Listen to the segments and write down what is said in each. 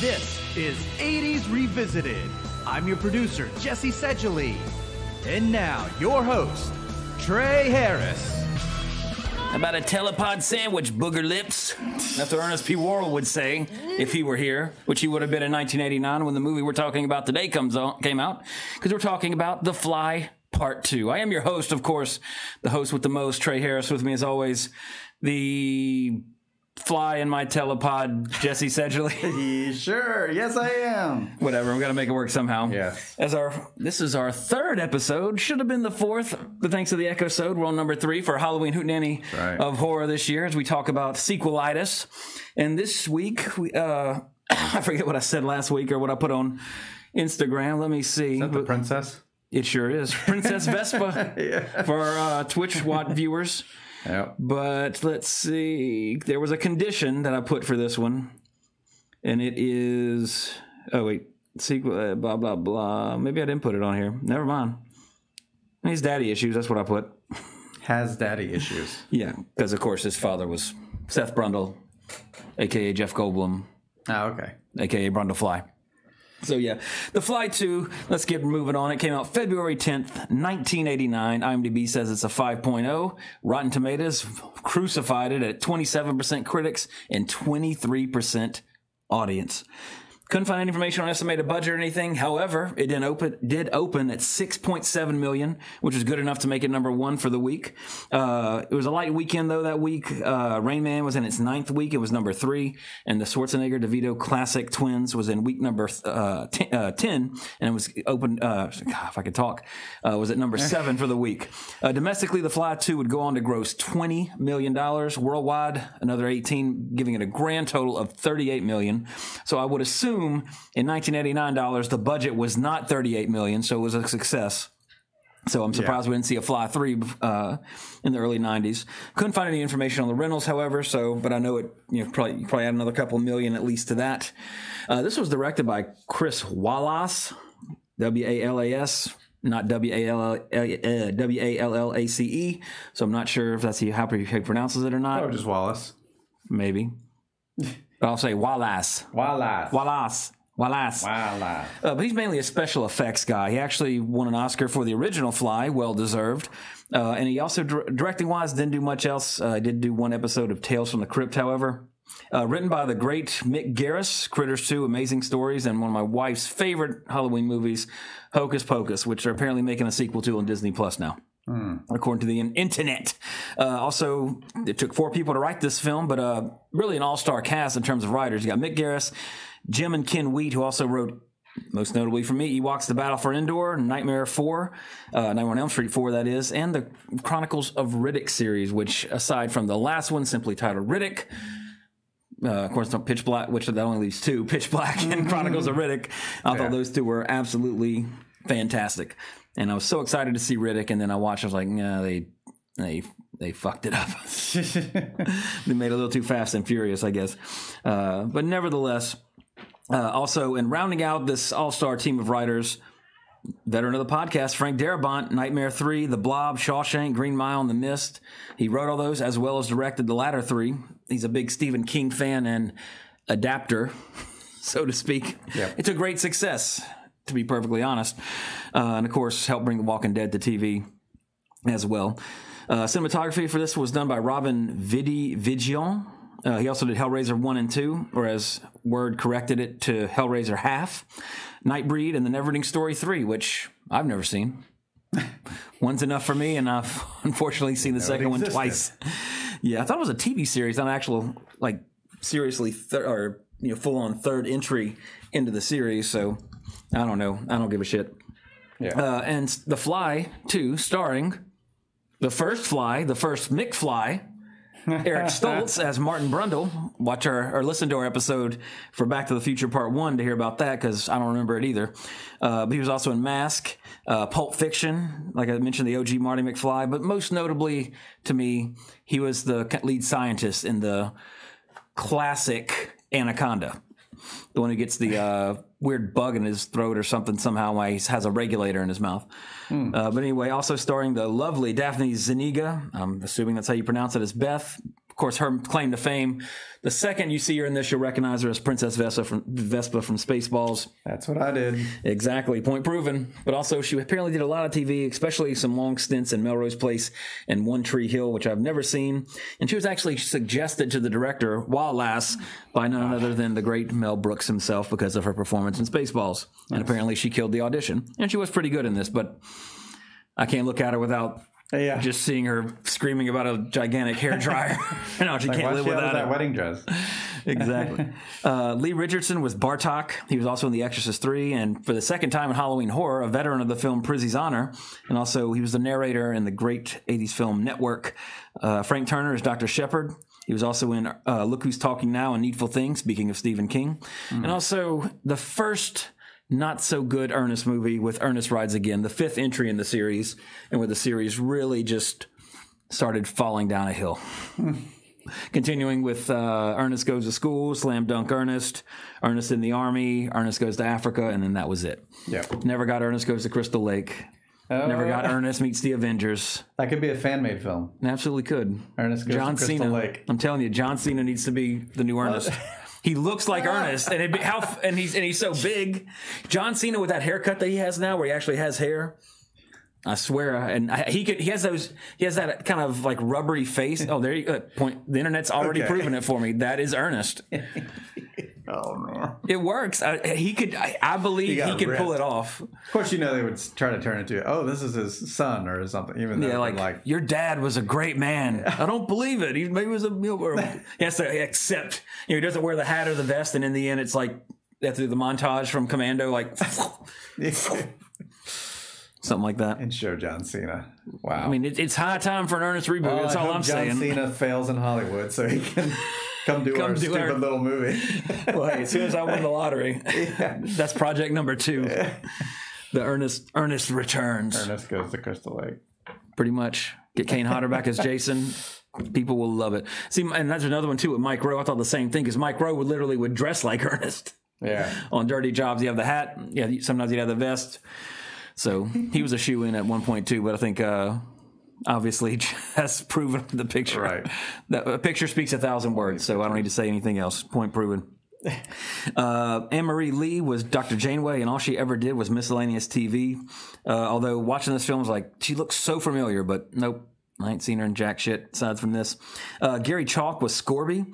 This is 80s Revisited. I'm your producer, Jesse Seidule. And now, your host, Trey Harris. About a telepod sandwich, booger lips. That's what Ernest P. Worrell would say if he were here, which he would have been in 1989 when the movie we're talking about today comes on, came out, because we're talking about The Fly Part 2. I am your host, of course, the host with the most, Trey Harris, with me as always, the fly in my telepod, Jesse Seidule. sure. Yes, I am. Whatever, we got to make it work somehow. Yes. As our this is our third episode, should have been the fourth, but thanks to the Echo we're on number three for Halloween Hootenanny Right. of horror this year as we talk about sequelitis. And this week, we uh, I forget what I said last week or what I put on Instagram. Let me see. The princess. it sure is Princess Vespa for our uh, Twitch Watt viewers. Yep. But let's see. There was a condition that I put for this one, and it is. Oh wait, sequel. Uh, blah blah blah. Maybe I didn't put it on here. Never mind. He's daddy issues. That's what I put. Has daddy issues. Yeah, because of course his father was Seth Brundle, aka Jeff Goldblum, Oh, okay. aka Brundle Fly. So yeah, The Fly 2, let's get moving on. It came out February 10th, 1989. IMDb says it's a 5.0. Rotten Tomatoes crucified it at 27% critics and 23% audience. Couldn't find any information on estimated budget or anything. However, it did open did open at 6.7 million, which is good enough to make it number one for the week. Uh, it was a light weekend though that week. Uh, Rain Man was in its ninth week; it was number three, and the Schwarzenegger DeVito Classic Twins was in week number uh, t- uh, ten, and it was open. Uh, God, if I could talk, uh, was at number seven for the week. Uh, domestically, The Fly Two would go on to gross 20 million dollars worldwide, another 18, giving it a grand total of 38 million. So I would assume in 1989 dollars the budget was not 38 million, so it was a success. So I'm surprised we didn't see a Fly Three uh, in the early '90s. Couldn't find any information on the rentals, however. So, but I know it. You know, probably you probably add another couple million at least to that. Uh, this was directed by Chris Wallace, W A L A S, not W A L L W A L L A C E. So I'm not sure if that's how he pronounces it or not. Oh, just Wallace. Maybe, I'll say Wallace. Wallace. Wallace. Wallace. Wallace. Uh, but he's mainly a special effects guy. He actually won an Oscar for the original Fly, well deserved. Uh, and he also, directing wise, didn't do much else. Uh, did do one episode of Tales from the Crypt, however. Uh, written by the great Mick Garris, Critters 2, Amazing Stories, and one of my wife's favorite Halloween movies, Hocus Pocus, which they're apparently making a sequel to on Disney Plus now according to the internet. Uh, also, it took four people to write this film, but uh, really an all-star cast in terms of writers. You got Mick Garris, Jim and Ken Wheat, who also wrote. Most notably for me, Ewoks the Battle for Endor, Nightmare 4, uh, Nightmare on Elm Street 4, that is, and the Chronicles of Riddick series, which, aside from the last one, simply titled Riddick, uh, of course, not Pitch Black, which that only leaves two, Pitch Black and Chronicles of Riddick. I thought those two were absolutely fantastic, and I was so excited to see Riddick. And then I watched, I was like, nah, they they they fucked it up. they made it a little too fast and furious, I guess. Uh, but nevertheless, uh, also in rounding out this all star team of writers. Veteran of the podcast, Frank Darabont, Nightmare 3, The Blob, Shawshank, Green Mile, and The Mist. He wrote all those as well as directed the latter three. He's a big Stephen King fan and adapter, so to speak. Yep. It's a great success, to be perfectly honest. Uh, and of course, helped bring The Walking Dead to TV as well. Uh, cinematography for this was done by Robin Vidi Vidgeon. Uh, he also did Hellraiser 1 and 2, or as Word corrected it to Hellraiser Half, Nightbreed, and The Neverending Story 3, which I've never seen. One's enough for me, and I've unfortunately seen the second one twice. Yeah, I thought it was a TV series, not an actual, like, seriously, thir- or, you know, full on third entry into the series, so I don't know. I don't give a shit. Yeah. Uh, and The Fly 2, starring the first Fly, the first McFly, Eric Stoltz as Martin Brundle. Watch our or listen to our episode for Back to the Future Part One to hear about that because I don't remember it either. Uh, but he was also in Mask, uh, Pulp Fiction, like I mentioned, the OG Marty McFly. But most notably to me, he was the lead scientist in the classic Anaconda. The one who gets the uh, weird bug in his throat or something somehow while he has a regulator in his mouth. Uh, but anyway, also starring the lovely Daphne Zuniga. I'm assuming that's how you pronounce it as Beth. Course, her claim to fame. The second you see her in this, you'll recognize her as Princess Vespa from Vespa from Spaceballs. That's what I did. Exactly, point proven. But also, she apparently did a lot of TV, especially some long stints in Melrose Place and One Tree Hill, which I've never seen. And she was actually suggested to the director, Wallace, by none other than the great Mel Brooks himself because of her performance in Spaceballs. And apparently, she killed the audition. And she was pretty good in this, but I can't look at her without Yeah. just seeing her screaming about a gigantic hair dryer. you know, she like, can't live she without that it. wedding dress? Exactly. uh, Lee Richardson was Bartok. He was also in The Exorcist 3, and for the second time in Halloween Horror, a veteran of the film Prizzi's Honor. And also, he was the narrator in the great 80s film Network. Uh, Frank Turner is Dr. Shepard. He was also in uh, Look Who's Talking Now and Needful Things, speaking of Stephen King. And also, the first not so good Ernest movie with Ernest Rides Again, the fifth entry in the series, and where the series really just started falling down a hill. Continuing with uh, Ernest Goes to School, Slam Dunk Ernest, Ernest in the Army, Ernest Goes to Africa, and then that was it. Yep. Never got Ernest Goes to Crystal Lake. Never got Ernest Meets the Avengers. That could be a fan made film. Absolutely could. Ernest Goes John to Crystal Cena. Lake. I'm telling you, John Cena needs to be the new Ernest. He looks like Ernest, and it'd be, how and he's and he's so big. John Cena with that haircut that he has now, where he actually has hair. I swear, and I, he could. He has those. He has that kind of like rubbery face. Oh, there you go. Point. The internet's already Okay. proven it for me. That is Ernest. Oh man. It works. I, he could. I, I believe he, got could pull it off. Of course, you know they would try to turn it to, oh, this is his son or something. Even though Yeah, like, like your dad was a great man. I don't believe it. He maybe was a. Or he has to accept. You know, he doesn't wear the hat or the vest, and in the end, it's like after the montage from Commando, like something like that. and show John Cena. Wow. I mean, it, it's high time for an earnest reboot. Well, That's all I'm John saying. John Cena fails in Hollywood so he can come do Come our do stupid our- little movie. well, hey, as soon as I win the lottery, that's project number two. The Ernest Ernest returns. Ernest goes to Crystal Lake. Pretty much get Kane Hodder back as Jason. People will love it. See, and that's another one too with Mike Rowe. I thought the same thing because Mike Rowe would literally would dress like Ernest. Yeah. on dirty jobs. You have the hat. Yeah, sometimes you have the vest. So he was a shoe in at one point too, but I think uh, obviously has proven the picture. Right. That a picture speaks a thousand words, so I don't need to say anything else. Point proven. Uh, Anne Marie Lee was Dr. Janeway, and all she ever did was miscellaneous TV. Uh, although watching this film was like, she looks so familiar, but nope, I ain't seen her in jack shit aside from this. Uh, Gary Chalk was Scorby.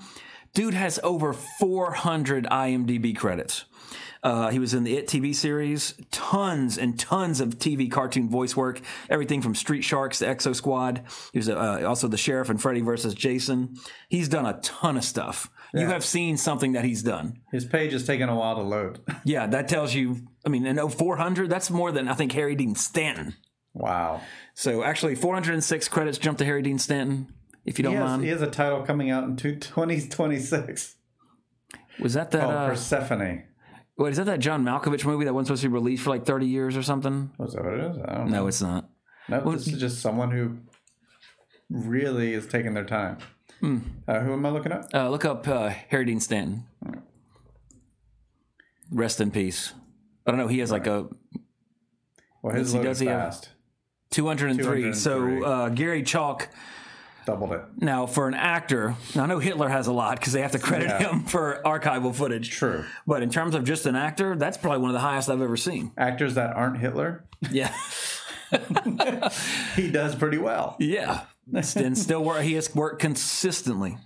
Dude has over 400 IMDb credits. Uh, he was in the It TV series, tons and tons of TV cartoon voice work, everything from Street Sharks to Exo Squad. He was uh, also the sheriff in Freddy vs. Jason. He's done a ton of stuff. You have seen something that he's done. His page is taking a while to load. Yeah, that tells you. I mean, and oh, 400, that's more than I think Harry Dean Stanton. Wow. So actually, 406 credits jump to Harry Dean Stanton, if you don't He has, mind. he has a title coming out in two- 2026. Was that that? Oh, uh, Persephone. Wait, is that that John Malkovich movie that wasn't supposed to be released for like 30 years or something? Was that what it is? I don't know. No, it's not. No, this is just someone who really is taking their time. Hmm. Uh, who am I looking at? Uh, look up uh, Harry Dean Stanton. Rest in peace. I don't know. He has like a Well, his load does he have- 203. 203. So uh, Gary Chalk. Doubled it. Now, for an actor, now I know Hitler has a lot because they have to credit Yeah. him for archival footage. True. But in terms of just an actor, that's probably one of the highest I've ever seen. Actors that aren't Hitler, Yeah. he does pretty well. Yeah, and still work. He has worked consistently.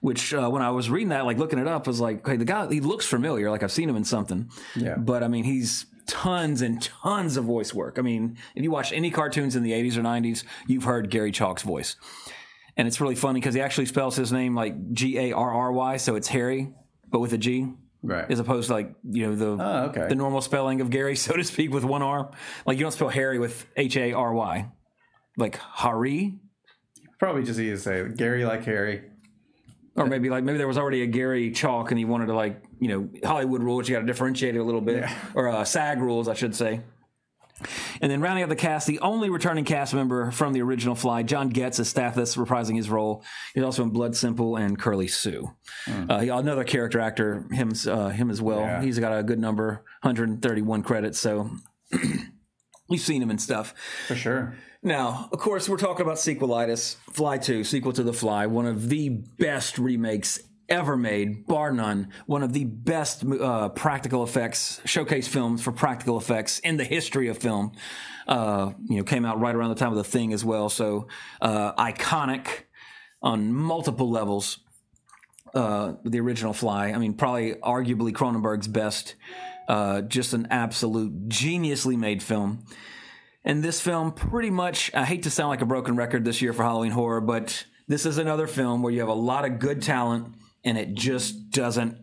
Which uh, when I was reading that, like looking it up, was like, hey, the guy he looks familiar. Like I've seen him in something. Yeah. But I mean, he's tons and tons of voice work. I mean, if you watch any cartoons in the '80s or '90s, you've heard Gary Chalk's voice, and it's really funny because he actually spells his name like G A R R Y, so it's Harry, but with a G. Right. As opposed to like you know the Oh, okay. the normal spelling of Gary, so to speak, with one R. Like you don't spell Harry with H A R Y, like Harry. Probably just easy to say Gary like Harry. or maybe like maybe there was already a Gary Chalk and he wanted to like you know Hollywood rules. You got to differentiate it a little bit, or uh, SAG rules, I should say. And then rounding out the cast, the only returning cast member from the original Fly, John Getz as Stathis, reprising his role. He's also in Blood Simple and Curly Sue. Uh, he, another character actor, him uh, him as well. Yeah. He's got a good number, 131 credits. So we've seen him and stuff. For sure. Now, of course, we're talking about sequelitis. Fly 2, sequel to The Fly, one of the best remakes ever made, bar none. One of the best uh, practical effects, showcase films for practical effects in the history of film. Uh, you know, came out right around the time of The Thing as well. So, uh, iconic on multiple levels. Uh, the original Fly. I mean, probably arguably Cronenberg's best. Uh, just an absolute geniusly made film. And this film, pretty much, I hate to sound like a broken record this year for Halloween horror, but this is another film where you have a lot of good talent and it just doesn't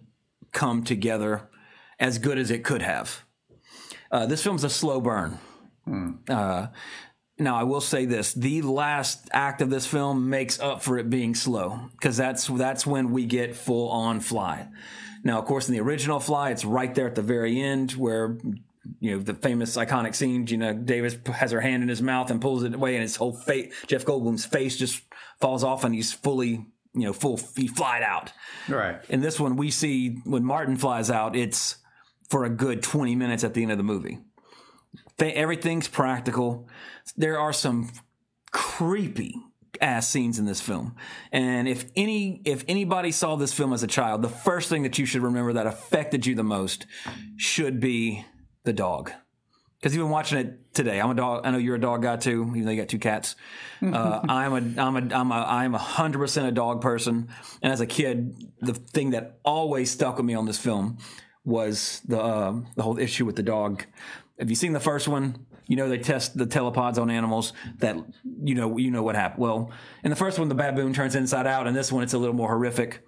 come together as good as it could have. Uh, this film's a slow burn. Uh, now, I will say this: the last act of this film makes up for it being slow, because that's that's when we get full on Fly. Now, of course, in the original Fly, it's right there at the very end where you know the famous iconic scene. Geena Davis has her hand in his mouth and pulls it away, and his whole face, Jeff Goldblum's face, just falls off, and he's fully, you know, full he flied out. Right. In this one, we see when Martin flies out, it's for a good 20 minutes at the end of the movie. Th- Everything's practical. There are some creepy ass scenes in this film. And if any if anybody saw this film as a child, the first thing that you should remember that affected you the most should be the dog. Because you've been watching it today. I'm a dog. I know you're a dog guy too, even though you got two cats. Uh, I'm a I'm a I'm a I'm a hundred percent a dog person. And as a kid, the thing that always stuck with me on this film was the uh, the whole issue with the dog. Have you seen the first one? You know they test the telepods on animals. That you know you know what happened. Well, in the first one, the baboon turns inside out, and this one it's a little more horrific.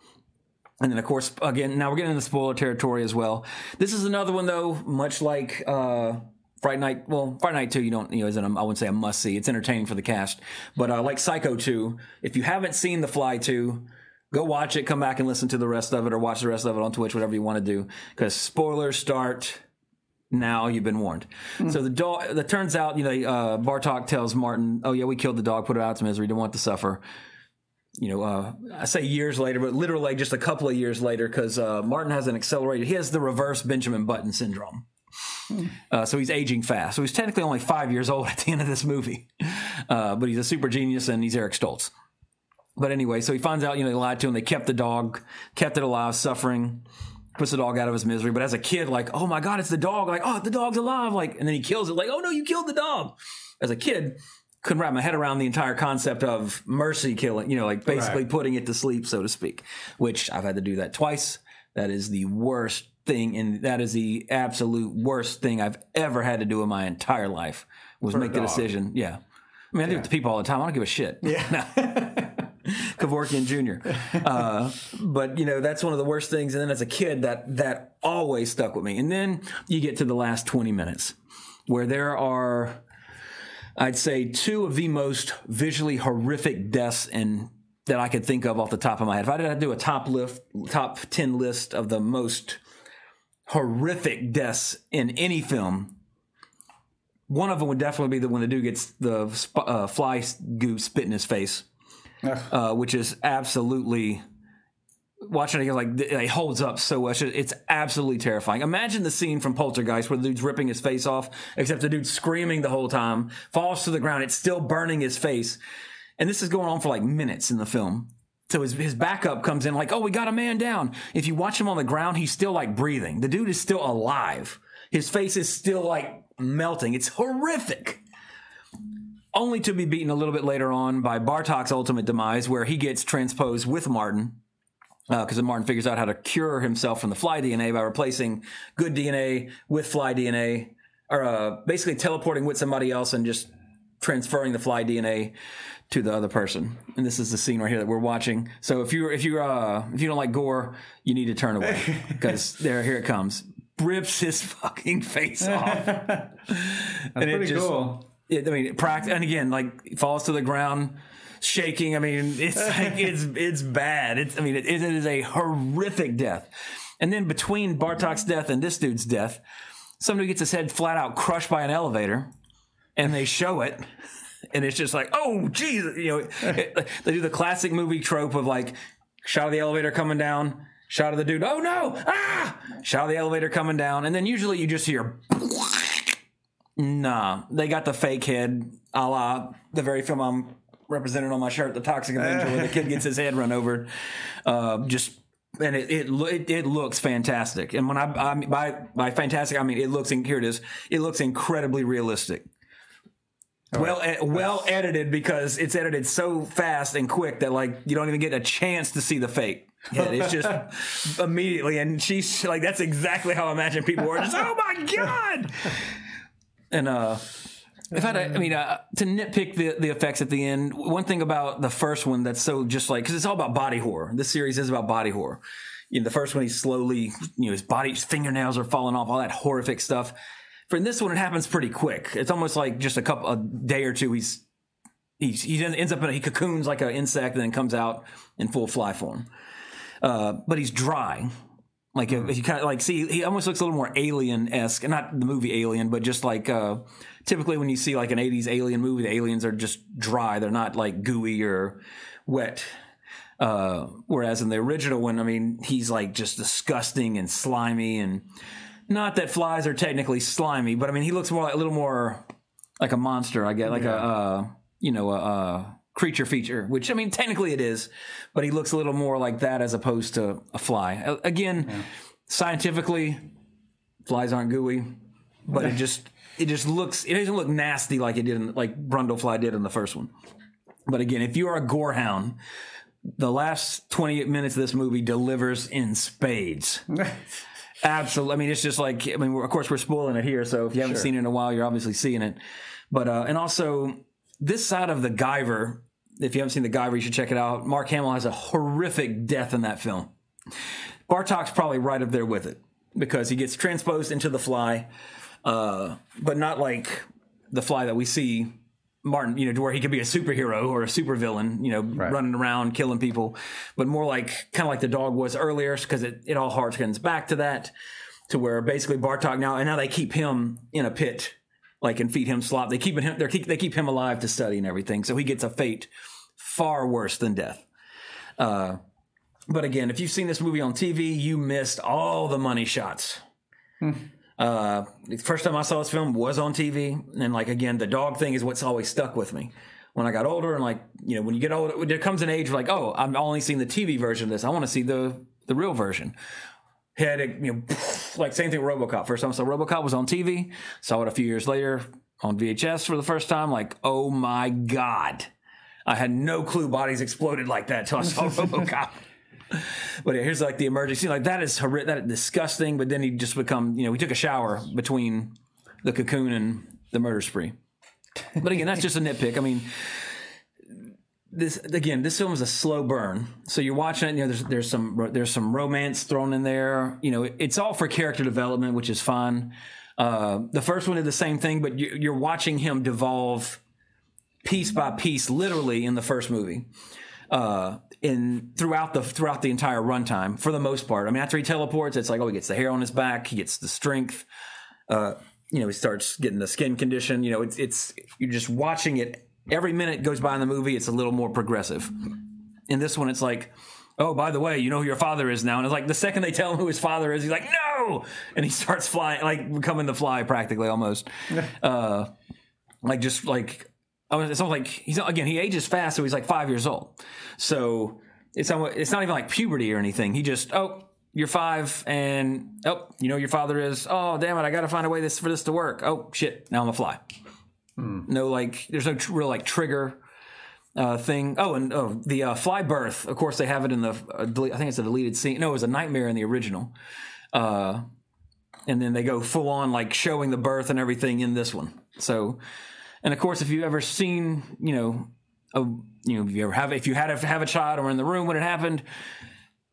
And then, of course, again, now we're getting into spoiler territory as well. This is another one, though, much like uh, Fright Night. Well, Fright Night 2, you don't, you know, isn't, a, I wouldn't say a must see. It's entertaining for the cast. But uh, like Psycho 2, if you haven't seen The Fly 2, go watch it, come back and listen to the rest of it or watch the rest of it on Twitch, whatever you want to do. Because spoilers start now you've been warned. So the dog, that turns out, you know, uh, Bartok tells Martin, oh yeah, we killed the dog, put it out to misery, didn't want to suffer. You know, uh, I say years later, but literally just a couple of years later, because uh, Martin has an accelerated, he has the reverse Benjamin Button syndrome. Uh, so he's aging fast. So he's technically only five years old at the end of this movie. Uh, but he's a super genius and he's Eric Stoltz. But anyway, so he finds out, you know, they lied to him. They kept the dog, kept it alive, suffering, puts the dog out of his misery. But as a kid, like, oh my God, it's the dog. Like, oh, the dog's alive. Like, and then he kills it. Like, oh no, you killed the dog. As a kid, couldn't wrap my head around the entire concept of mercy killing, you know, like basically Right. putting it to sleep, so to speak, which I've had to do that twice. That is the worst thing. And that is the absolute worst thing I've ever had to do in my entire life was a make the decision. Yeah. I mean, I do it to people all the time. I don't give a shit. Yeah. Kevorkian Jr. Uh, but you know that's one of the worst things. And then as a kid, that that always stuck with me. And then you get to the last twenty minutes, where there are, I'd say, two of the most visually horrific deaths in that I could think of off the top of my head. If I had to do a top list, top ten list of the most horrific deaths in any film, one of them would definitely be the when the dude gets the sp- uh, fly goo spit in his face uh, which is absolutely watching it again, like it holds up so much. It's absolutely terrifying. Imagine the scene from Poltergeist where the dude's ripping his face off, except the dude's screaming the whole time, falls to the ground. It's still burning his face, and this is going on for like minutes in the film. So his, his backup comes in like, oh, we got a man down. If you watch him on the ground, he's still like breathing. The dude is still alive. His face is still like melting. It's horrific only to be beaten a little bit later on by Bartok's ultimate demise, where he gets transposed with Martin. Because then Martin figures out how to cure himself from the fly DNA by replacing good DNA with fly DNA, or uh, basically teleporting with somebody else and just transferring the fly DNA to the other person. And this is the scene right here that we're watching. So if you if you uh, if you don't like gore, you need to turn away because there here it comes. Rips his fucking face off. That's And it pretty just- cool. it, I mean, practice, and again, like falls to the ground, shaking. I mean, it's like it's it's bad. It's I mean, it, it is a horrific death. And then between Bartok's death and this dude's death, somebody gets his head flat out crushed by an elevator, and they show it. And it's just like, oh, Jesus, you know, they do the classic movie trope of like, shot of the elevator coming down, shot of the dude, oh no, ah, shot of the elevator coming down, and then usually you just hear Nah, they got the fake head, a la the very film I'm represented on my shirt, The Toxic Avenger, where the kid gets his head run over. Uh, just and it it, it it looks fantastic. And when I, I by by fantastic, I mean it looks. in- Here it is. It looks incredibly realistic. Well, e- well edited because it's edited so fast and quick that like you don't even get a chance to see the fake. Yeah, it's just immediately, and she's like, "That's exactly how I imagine people were." Just, oh my god! And uh, if I, had a- I mean, uh, to nitpick the the effects at the end, one thing about the first one that's so just like because it's all about body horror. This series is about body horror. You know, the first one, he's slowly, you know, his body, his fingernails are falling off, all that horrific stuff. For this one, it happens pretty quick. It's almost like just a couple, a day or two. He's he ends up in a, he cocoons like an insect and then comes out in full fly form. Uh, but he's dry. Like if he kind of like see he almost looks a little more alien esque, not the movie Alien, but just like uh, typically when you see like an '80s alien movie, the aliens are just dry; they're not like gooey or wet. Uh, whereas in the original one, I mean, he's like just disgusting and slimy, and not that flies are technically slimy, but I mean, he looks more like a little more like a monster, I guess, like a uh, you know a, a creature feature, which I mean technically it is, but he looks a little more like that as opposed to a fly. Again, scientifically, flies aren't gooey, but it just it just looks it doesn't look nasty like it did in, like Brundlefly did in the first one. But again, if you are a gorehound, the last 28 minutes of this movie delivers in spades. Absolutely. I mean, it's just like, I mean, we're, of course, we're spoiling it here. So if you haven't seen it in a while, you're obviously seeing it. But, uh, and also, this side of the Guyver, if you haven't seen the Guyver, you should check it out. Mark Hamill has a horrific death in that film. Bartok's probably right up there with it because he gets transposed into the fly, uh, but not like the fly that we see Martin, you know, to where he could be a superhero or a supervillain, you know, running around killing people, but more like kind of like the dog was earlier because it, it all harkens back to that, to where basically Bartok now and now they keep him in a pit, like and feed him slop. They keep him they keep they keep him alive to study and everything, so he gets a fate far worse than death. Uh, but again, if you've seen this movie on TV, you missed all the money shots. Uh, the first time I saw this film was on TV, and like again, the dog thing is what's always stuck with me. When I got older, and like you know, when you get older, there comes an age where like, oh, I'm only seeing the TV version of this. I want to see the the real version. Had it, you know, like same thing with RoboCop. First time I saw RoboCop was on TV. Saw it a few years later on VHS for the first time. Like, oh my god, I had no clue bodies exploded like that till I saw RoboCop. But here's like the emergency, like that is horrific, that is disgusting. But then he just become, you know, he took a shower between the cocoon and the murder spree. But again, that's just a nitpick. I mean, this again, this film is a slow burn. So you're watching it. You know, there's there's some there's some romance thrown in there. You know, it's all for character development, which is fun. Uh, the first one did the same thing, but you, you're watching him devolve piece by piece, literally in the first movie uh, in throughout the throughout the entire runtime for the most part. I mean, after he teleports, it's like oh, he gets the hair on his back, he gets the strength. Uh, you know, he starts getting the skin condition. You know, it's it's you're just watching it. Every minute goes by in the movie, it's a little more progressive. In this one, it's like. Oh, by the way, you know who your father is now, and it's like the second they tell him who his father is, he's like, "No!" and he starts flying, like becoming the fly, practically almost. uh, like just like it's almost like he's again he ages fast, so he's like five years old. So it's almost, it's not even like puberty or anything. He just oh you're five and oh you know your father is oh damn it I got to find a way this for this to work oh shit now I'm a fly. No like there's no tr- real like trigger. Uh, thing. Oh, and oh, the uh, fly birth. Of course, they have it in the. Uh, I think it's a deleted scene. No, it was a nightmare in the original. Uh, and then they go full on like showing the birth and everything in this one. So, and of course, if you've ever seen, you know, a, you know, if you ever have, if you had to have a child or in the room when it happened,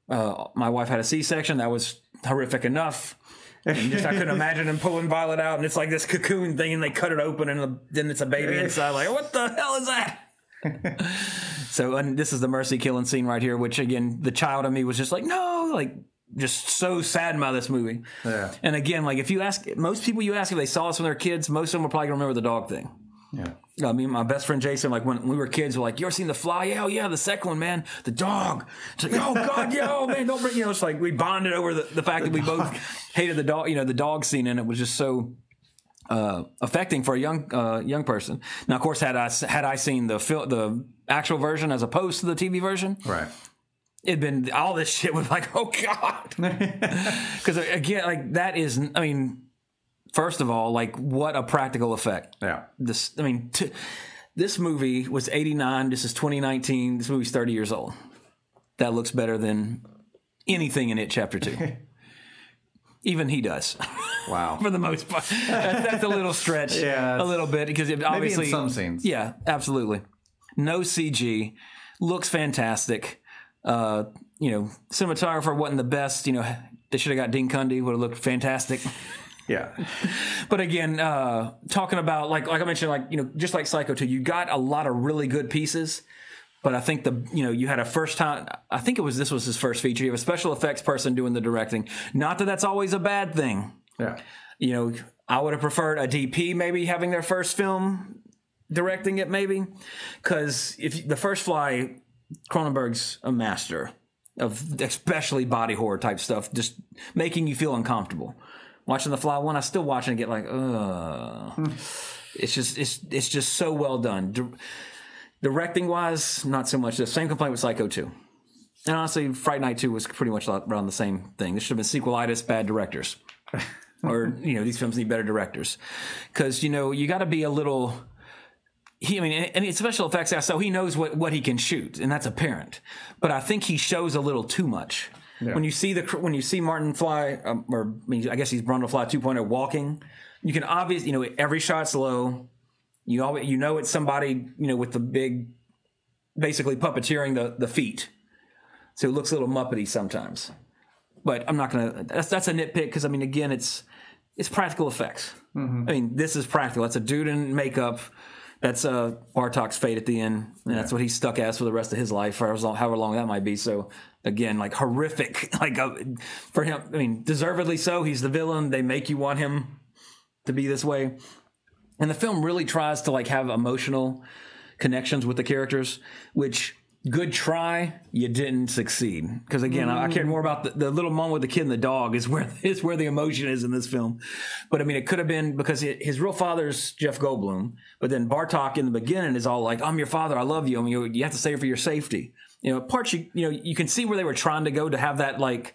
uh, my wife had a C-section. That was horrific enough. And just I couldn't imagine them pulling Violet out, and it's like this cocoon thing, and they cut it open, and then it's a baby inside. Like, what the hell is that? so, and this is the mercy killing scene right here, which again, the child in me was just like, no, like just so saddened by this movie. Yeah. And again, like if you ask most people you ask if they saw this when they're kids, most of them will probably gonna remember the dog thing. Yeah. I mean, my best friend Jason, like when we were kids, were like, "You ever seen the fly? Yeah, oh, yeah, the second one, man, the dog." It's like, "Oh God, yeah, oh man, don't bring." You know, it's like we bonded over the, the fact that we both hated the dog. You know, the dog scene in it was just so uh, affecting for a young uh, young person. Now, of course, had I had I seen the fil- the actual version as opposed to the TV version, Right. it'd been all this shit was like, oh god, because again, like that is, I mean, first of all, like what a practical effect. Yeah. This, I mean, t- this movie was eighty nine. This is twenty nineteen. This movie's thirty years old. That looks better than anything in it. Chapter two. Even he does, Wow. for the most part. That's, that's a little stretch, Yeah, a little bit, because it Maybe obviously in some scenes. yeah, absolutely. No CG. Looks fantastic. Uh, you know, cinematographer wasn't the best. You know, they should have got Dean Cundey. Would have looked fantastic. Yeah. But again, uh, talking about like like I mentioned, like you know, just like Psycho 2, you got a lot of really good pieces. But I think the you know you had a first time. I think it was this was his first feature. You have a special effects person doing the directing. Not that that's always a bad thing Yeah. you know, I would have preferred a DP maybe having their first film directing it, maybe, because if the first fly, Cronenberg's a master of especially body horror type stuff, just making you feel uncomfortable. Watching the fly one, I still watch and get like, hmm. ugh. it's just it's it's just so well done. Di- directing wise, not so much. The same complaint with Psycho two. And honestly, Fright Night 2 was pretty much around the same thing. This should have been sequelitis, bad directors or you know these films need better directors because you know you got to be a little he i mean and it's special effects guy so he knows what, what he can shoot and that's apparent but i think he shows a little too much when you see the when you see martin fly um, or I, mean, I guess he's brundle fly 2.0 walking you can obviously you know every shot's low you always you know it's somebody you know with the big basically puppeteering the the feet so it looks a little muppety sometimes but I'm not gonna. That's that's a nitpick because I mean, again, it's it's practical effects. I mean, this is practical. That's a dude in makeup. That's uh, Bartok's fate at the end, and that's what he's stuck as for the rest of his life, for however long that might be. So again, like horrific, like uh, for him. I mean, deservedly so. He's the villain. They make you want him to be this way, and the film really tries to like have emotional connections with the characters, which good try, you didn't succeed. Because again, I, I cared more about the, the little mom with the kid and the dog is where is where the emotion is in this film. But I mean, it could have been because it, his real father's Jeff Goldblum, but then Bartok in the beginning is all like, "I'm your father, I love you." I mean, you, you have to say it for your safety. You know, parts you you know you can see where they were trying to go to have that like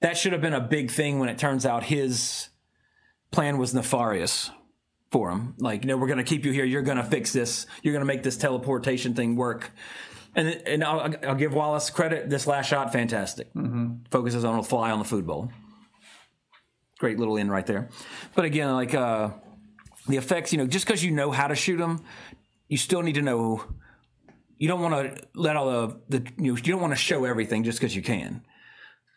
that should have been a big thing when it turns out his plan was nefarious for him. Like, you know, we're going to keep you here. You're going to fix this. You're going to make this teleportation thing work. And and I'll, I'll give Wallace credit. This last shot, fantastic. Focuses on a fly on the food bowl. Great little in right there. But again, like uh, the effects, you know, just because you know how to shoot them, you still need to know. You don't want to let all the, the you know, you don't want to show everything just because you can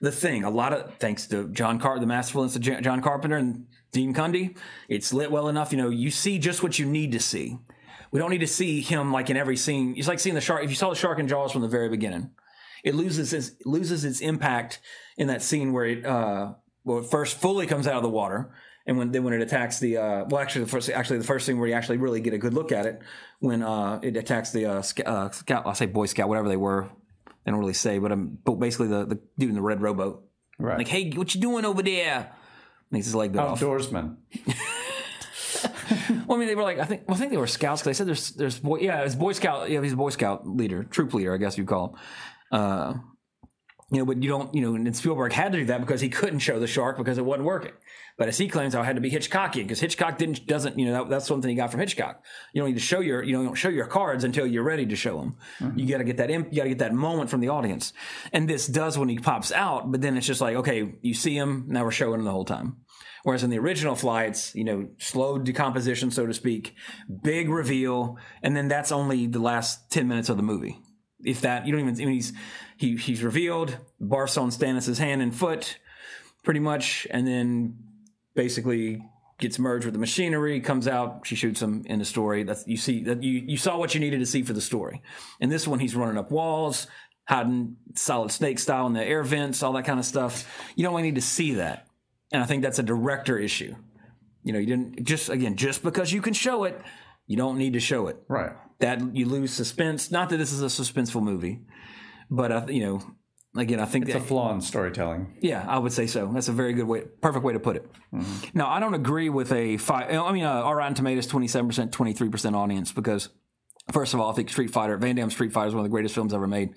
the thing. A lot of thanks to John Car, the masterfulness of John Carpenter and Dean Cundey, it's lit well enough. You know, you see just what you need to see. We don't need to see him like in every scene. It's like seeing the shark. If you saw the shark in Jaws from the very beginning, it loses its loses its impact in that scene where it uh, well it first fully comes out of the water. And when then when it attacks the uh, well actually the first actually the first thing where you actually really get a good look at it when uh, it attacks the uh, uh, scout I'll say Boy Scout whatever they were they don't really say but um, but basically the, the dude in the red rowboat Right. like hey what you doing over there makes his leg bit off Outdoorsman. well I mean they were like I think well, I think they were scouts 'cause they said there's there's boy yeah it's Boy Scout yeah he's a Boy Scout leader troop leader I guess you call him uh, you know, but you don't, you know, and Spielberg had to do that because he couldn't show the shark because it wasn't working. But as he claims, I had to be Hitchcockian because Hitchcock didn't, doesn't, you know, that, that's something he got from Hitchcock. You don't need to show your, you know, you don't show your cards until you're ready to show them. Mm-hmm. You got to get that, in, you got to get that moment from the audience. And this does when he pops out, but then it's just like, okay, you see him, now we're showing him the whole time. Whereas in the original fly, it's, you know, slow decomposition, so to speak, big reveal, and then that's only the last 10 minutes of the movie. If that, you don't even, I mean, he's, he, he's revealed, barfs on Stathis' hand and foot, pretty much, and then basically gets merged with the machinery, comes out, she shoots him in the story. That's, you see, that you, you saw what you needed to see for the story. And this one, he's running up walls, hiding solid snake style in the air vents, all that kind of stuff. You don't really need to see that. And I think that's a director issue. You know, you didn't just again just because you can show it, you don't need to show it. Right. That you lose suspense. Not that this is a suspenseful movie, but you know, again, I think It's that, a flaw in storytelling. yeah, I would say so. That's a very good way, perfect way to put it. Now, I don't agree with a five. I mean, uh, our Rotten Tomatoes twenty seven percent, twenty three percent audience because. First of all, I think Street Fighter, Van Damme Street Fighter is one of the greatest films ever made.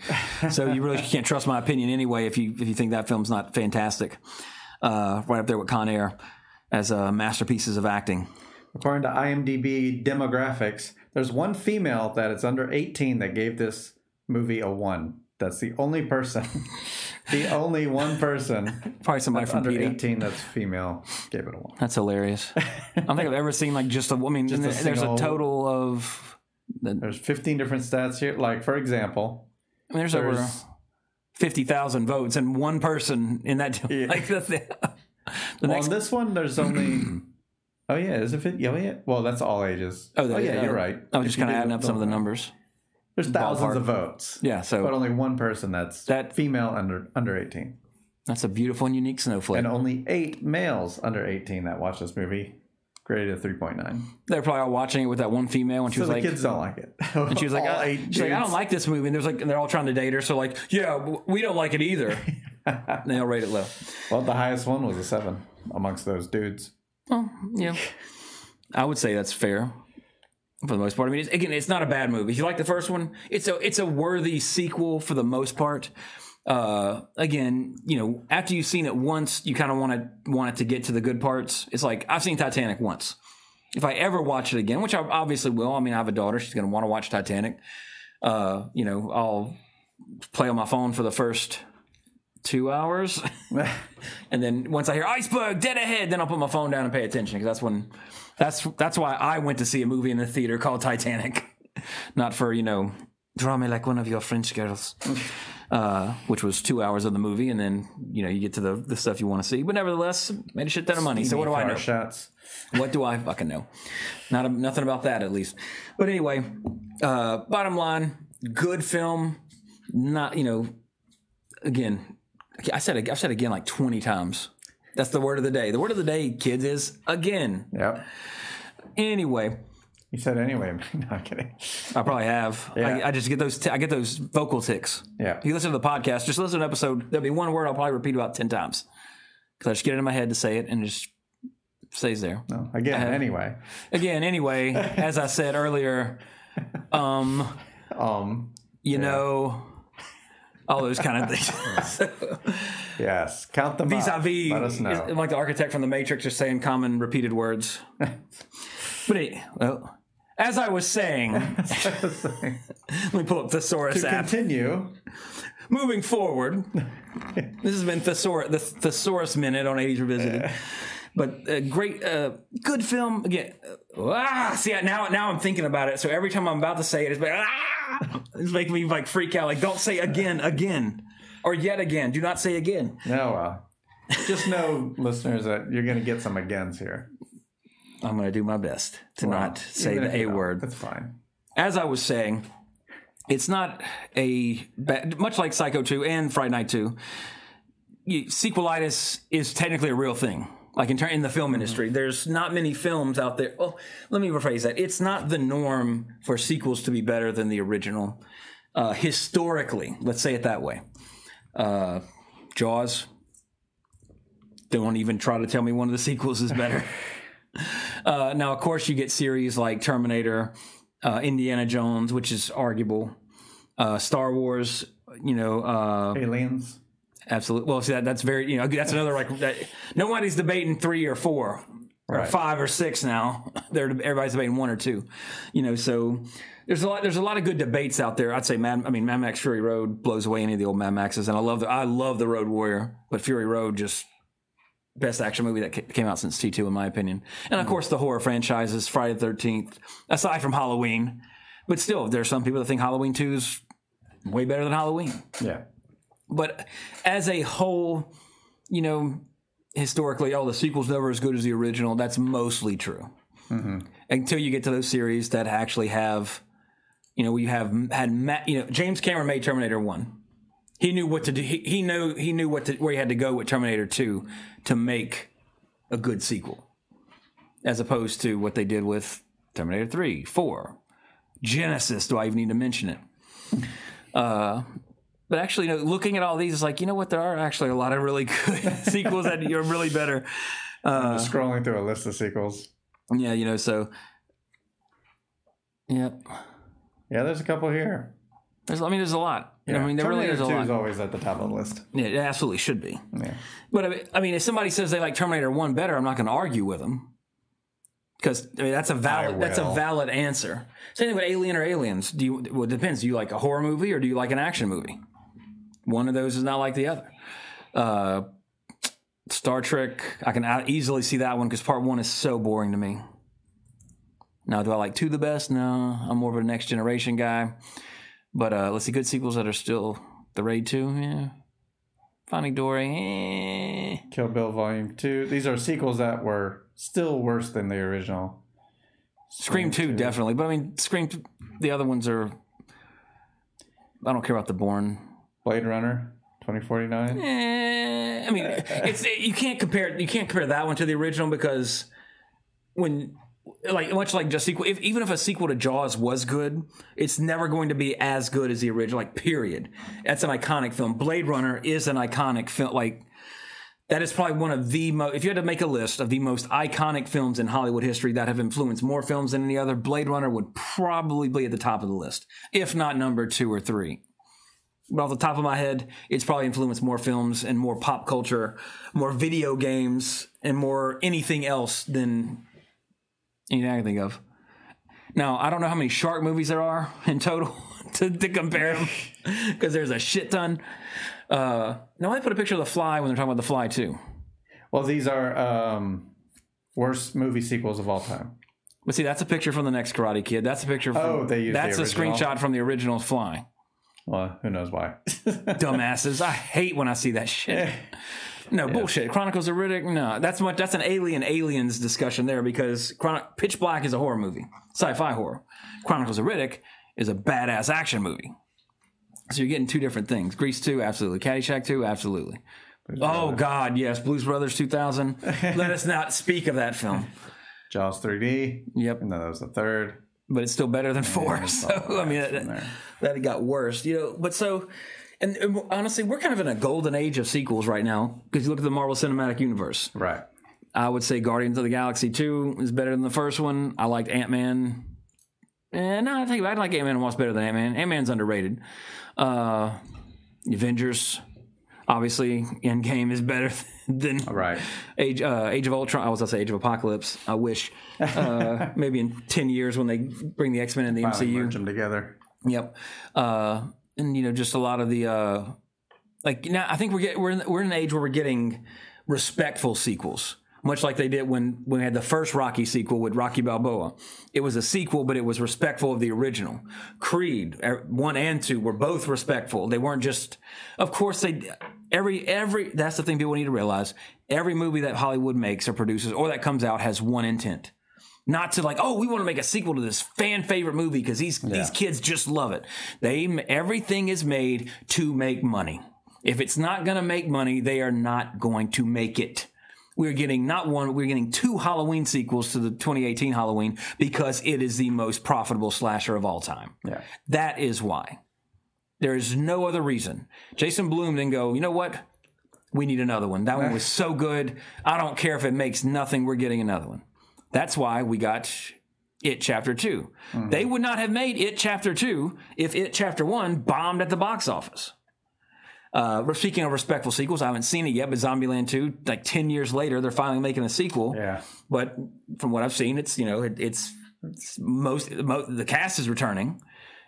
So you really can't trust my opinion anyway if you if you think that film's not fantastic. Uh, right up there with Con Air as uh, masterpieces of acting. According to IMDb demographics, there's one female that is under 18 that gave this movie a one. That's the only person, the only one person Probably somebody from under PETA. 18 that's female gave it a one. That's hilarious. I don't think I've ever seen like just a. I mean, Just a there's a total of. There's 15 different stats here. Like, for example, I mean, there's, over There's- fifty thousand votes and one person in that. Like the, the well, next. on this one, there's only. Oh yeah, is it? fit- Oh yeah. Well, that's all ages. Oh, there- oh, yeah, yeah. you're right. I was If just you kind of do adding up some of the numbers. There's thousands ballpark. of votes, Yeah, so but only one person that's That- female under under 18, that's a beautiful and unique snowflake. and only eight males under 18 that watch this movie. Graded a 3.9. They're probably all watching it with that one female, and she So was the like, kids don't like it. and she was like, uh, she's like, I don't like this movie. And there's like, and they're all trying to date her. So like, yeah, we don't like it either. and they'll rate it low. Well, the highest one was a seven amongst those dudes. Well, yeah, I would say that's fair for the most part. I mean, it's, again, it's not a bad movie. If you like the first one, it's a it's a worthy sequel for the most part. Uh, again, you know, after you've seen it once, you kind of want to want it to get to the good parts. It's like I've seen Titanic once. If I ever watch it again, which I obviously will, I mean, I have a daughter; she's going to want to watch Titanic. Uh, you know, I'll play on my phone for the first two hours. And then once I hear iceberg dead ahead, then I'll put my phone down and pay attention because that's when that's that's why I went to see a movie in the theater called Titanic, not for you know draw me like one of your French girls, uh, which was two hours of the movie, and then you know you get to the the stuff you want to see. But nevertheless, made a shit ton of money. So what do I know? Shots. What do I fucking know? Not a, nothing about that at least. But anyway, uh, bottom line, good film. Not you know, again, I said I've said it again like twenty times. That's the word of the day. The word of the day, kids, is again. Yep. Anyway, You said anyway. I'm not kidding. I probably have. Yeah. I, I just get those. T- I get those vocal ticks. Yeah. If you listen to the podcast, just listen to an episode. There'll be one word I'll probably repeat about ten times because I just get it in my head to say it and it just stays there. No, again, Uh-huh. anyway. Again, anyway, as I said earlier, um, Um. you know, all those kind of things. Yes. Count them Vis a up. Let us know. like the architect from the Matrix, just saying common repeated words. but it, well, as I was saying, let me pull up Thesaurus to app. continue. Moving forward, this has been Thesaurus, the Thesaurus minute on 80s Revisited. But a great, uh, good film. Again, uh, ah, see now, now I'm thinking about it. So every time I'm about to say it, it's like ah, it's making me like freak out. Like, don't say again, again, or yet again. Do not say again. No, uh, just know, listeners, that you're going to get some agains here. I'm going to do my best to not say the A word. That's fine. As I was saying, it's not a bad, much like Psycho 2 and Fright Night 2. You, sequelitis is technically a real thing. Like in, in the film industry, there's not many films out there. Oh, let me rephrase that. It's not the norm for sequels to be better than the original. Uh, historically, let's say it that way. Uh, Jaws. Don't even try to tell me one of the sequels is better. Uh, now, of course, you get series like Terminator, uh, Indiana Jones, which is arguable, uh, Star Wars. You know, uh, Aliens. Absolutely. Well, see that that's very you know that's another like that, nobody's debating three or four or Right. five or six now. They're everybody's debating one or two. You know, so there's a lot there's a lot of good debates out there. I'd say Mad I mean Mad Max Fury Road blows away any of the old Mad Maxes, and I love the I love the Road Warrior, but Fury Road just best action movie that came out since T2 in my opinion. And of mm-hmm. course the horror franchises, Friday the 13th, aside from Halloween. But still, there's some people that think Halloween 2 is way better than Halloween. Yeah. But as a whole, you know, historically, oh, the sequel's never as good as the original. That's mostly true. Until you get to those series that actually have, you know, you have had, ma- you know, James Cameron made Terminator One. He knew what to do. He, he knew he knew what to, where he had to go with Terminator Two to make a good sequel, as opposed to what they did with Terminator Three, Four, Genisys. Do I even need to mention it? Uh, but actually, you know, looking at all these, it's like you know what? There are actually a lot of really good sequels that are really better. Uh, Just scrolling through a list of sequels. yeah, you know. So, yep. Yeah, there's a couple here. There's, I mean, there's a lot. I mean, there really Terminator is a 2 lot. is always at the top of the list. Yeah, it absolutely should be. Yeah. But I mean, I mean, if somebody says they like Terminator One better, I'm not going to argue with them because I mean, that's a valid that's a valid answer. Same thing with Alien or Aliens. Do you? Well, it depends. Do you like a horror movie or do you like an action movie? One of those is not like the other. Uh, Star Trek, I can easily see that one because part one is so boring to me. Now, do I like two the best? No, I'm more of a next generation guy. But uh, let's see, good sequels that are still the Raid 2, yeah. Finding Dory, eh. Kill Bill Volume 2. These are sequels that were still worse than the original. Scream 2, definitely. But I mean, Scream, the other ones are. I don't care about the Bourne. Blade Runner 2049. Eh, I mean, it's you can't compare you can't compare that one to the original because when like much like just sequel, if, even if a sequel to Jaws was good, it's never going to be as good as the original. Like period. That's an iconic film. Blade Runner is an iconic film. Like that is probably one of the most. If you had to make a list of the most iconic films in Hollywood history that have influenced more films than any other, Blade Runner would probably be at the top of the list, if not number two or three but off the top of my head, it's probably influenced more films and more pop culture, more video games, and more anything else than anything I can think of. Now, I don't know how many shark movies there are in total to, to compare them because there's a shit ton. Uh, now, I put a picture of The Fly when they're talking about The Fly, too. Well, these are um, worst movie sequels of all time. But see, that's a picture from the next Karate Kid. That's a picture from. Oh, they used the That's a original? screenshot from the original Fly. Well, who knows why? dumbasses. I hate when I see that shit. No bullshit. Chronicles of Riddick. No, that's much. That's an alien aliens discussion there because Chron- Pitch Black is a horror movie, sci-fi horror. Chronicles of Riddick is a badass action movie. So you're getting two different things. Grease two, absolutely. Caddyshack two, absolutely. oh God, yes. Blues Brothers 2000. Let us not speak of that film. Jaws 3D. Yep. And then that was the third. But it's still better than four. there's So I mean, that, that got worse, you know. But so, and, and honestly, we're kind of in a golden age of sequels right now because you look at the Marvel Cinematic Universe. Right. I would say Guardians of the Galaxy two is better than the first one. I liked Ant Man. And no, I think I like Ant Man much better than Ant Man. Ant Man's underrated. Uh, Avengers, obviously, Endgame is better than Right. Age uh, Age of Ultron. I was gonna say Age of Apocalypse. I wish uh, maybe in ten years when they bring the X Men and the Finally MCU. merge them together. Yep. Uh, and you know, just a lot of the uh, like now. I think we're get, we're in, we're in an age where we're getting respectful sequels, much like they did when when we had the first Rocky sequel with Rocky Balboa. It was a sequel, but it was respectful of the original. Creed er, one and two were both respectful. They weren't just. Of course, they every every. That's the thing people need to realize. Every movie that Hollywood makes or produces or that comes out has one intent not to like, oh, we want to make a sequel to this fan favorite movie because these these kids just love it. They everything is made to make money. If it's not going to make money, they are not going to make it. We're getting not one, we're getting two Halloween sequels to the 2018 Halloween because it is the most profitable slasher of all time. Yeah. That is why. There is no other reason. Jason Blum didn't go, you know what? We need another one. That one was so good. I don't care if it makes nothing. We're getting another one. That's why we got It Chapter 2. Mm-hmm. They would not have made It Chapter 2 if It Chapter 1 bombed at the box office. Uh, speaking of respectful sequels, I haven't seen it yet, but Zombieland 2, like 10 years later, they're finally making a sequel. Yeah. But from what I've seen, it's, you know, it, it's, it's most, mo- the cast is returning.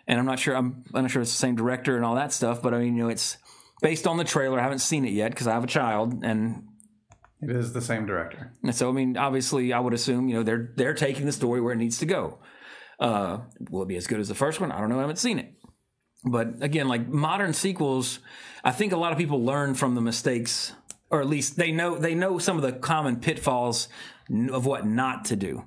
And I'm not sure, I'm, I'm not sure it's the same director and all that stuff, but I mean, you know, it's based on the trailer. I haven't seen it yet because I have a child and It is the same director. and so, I mean, obviously, I would assume you know they're they're taking the story where it needs to go. Uh, will it be as good as the first one? I don't know. I haven't seen it. But again, like modern sequels, I think a lot of people learn from the mistakes, or at least they know they know some of the common pitfalls of what not to do.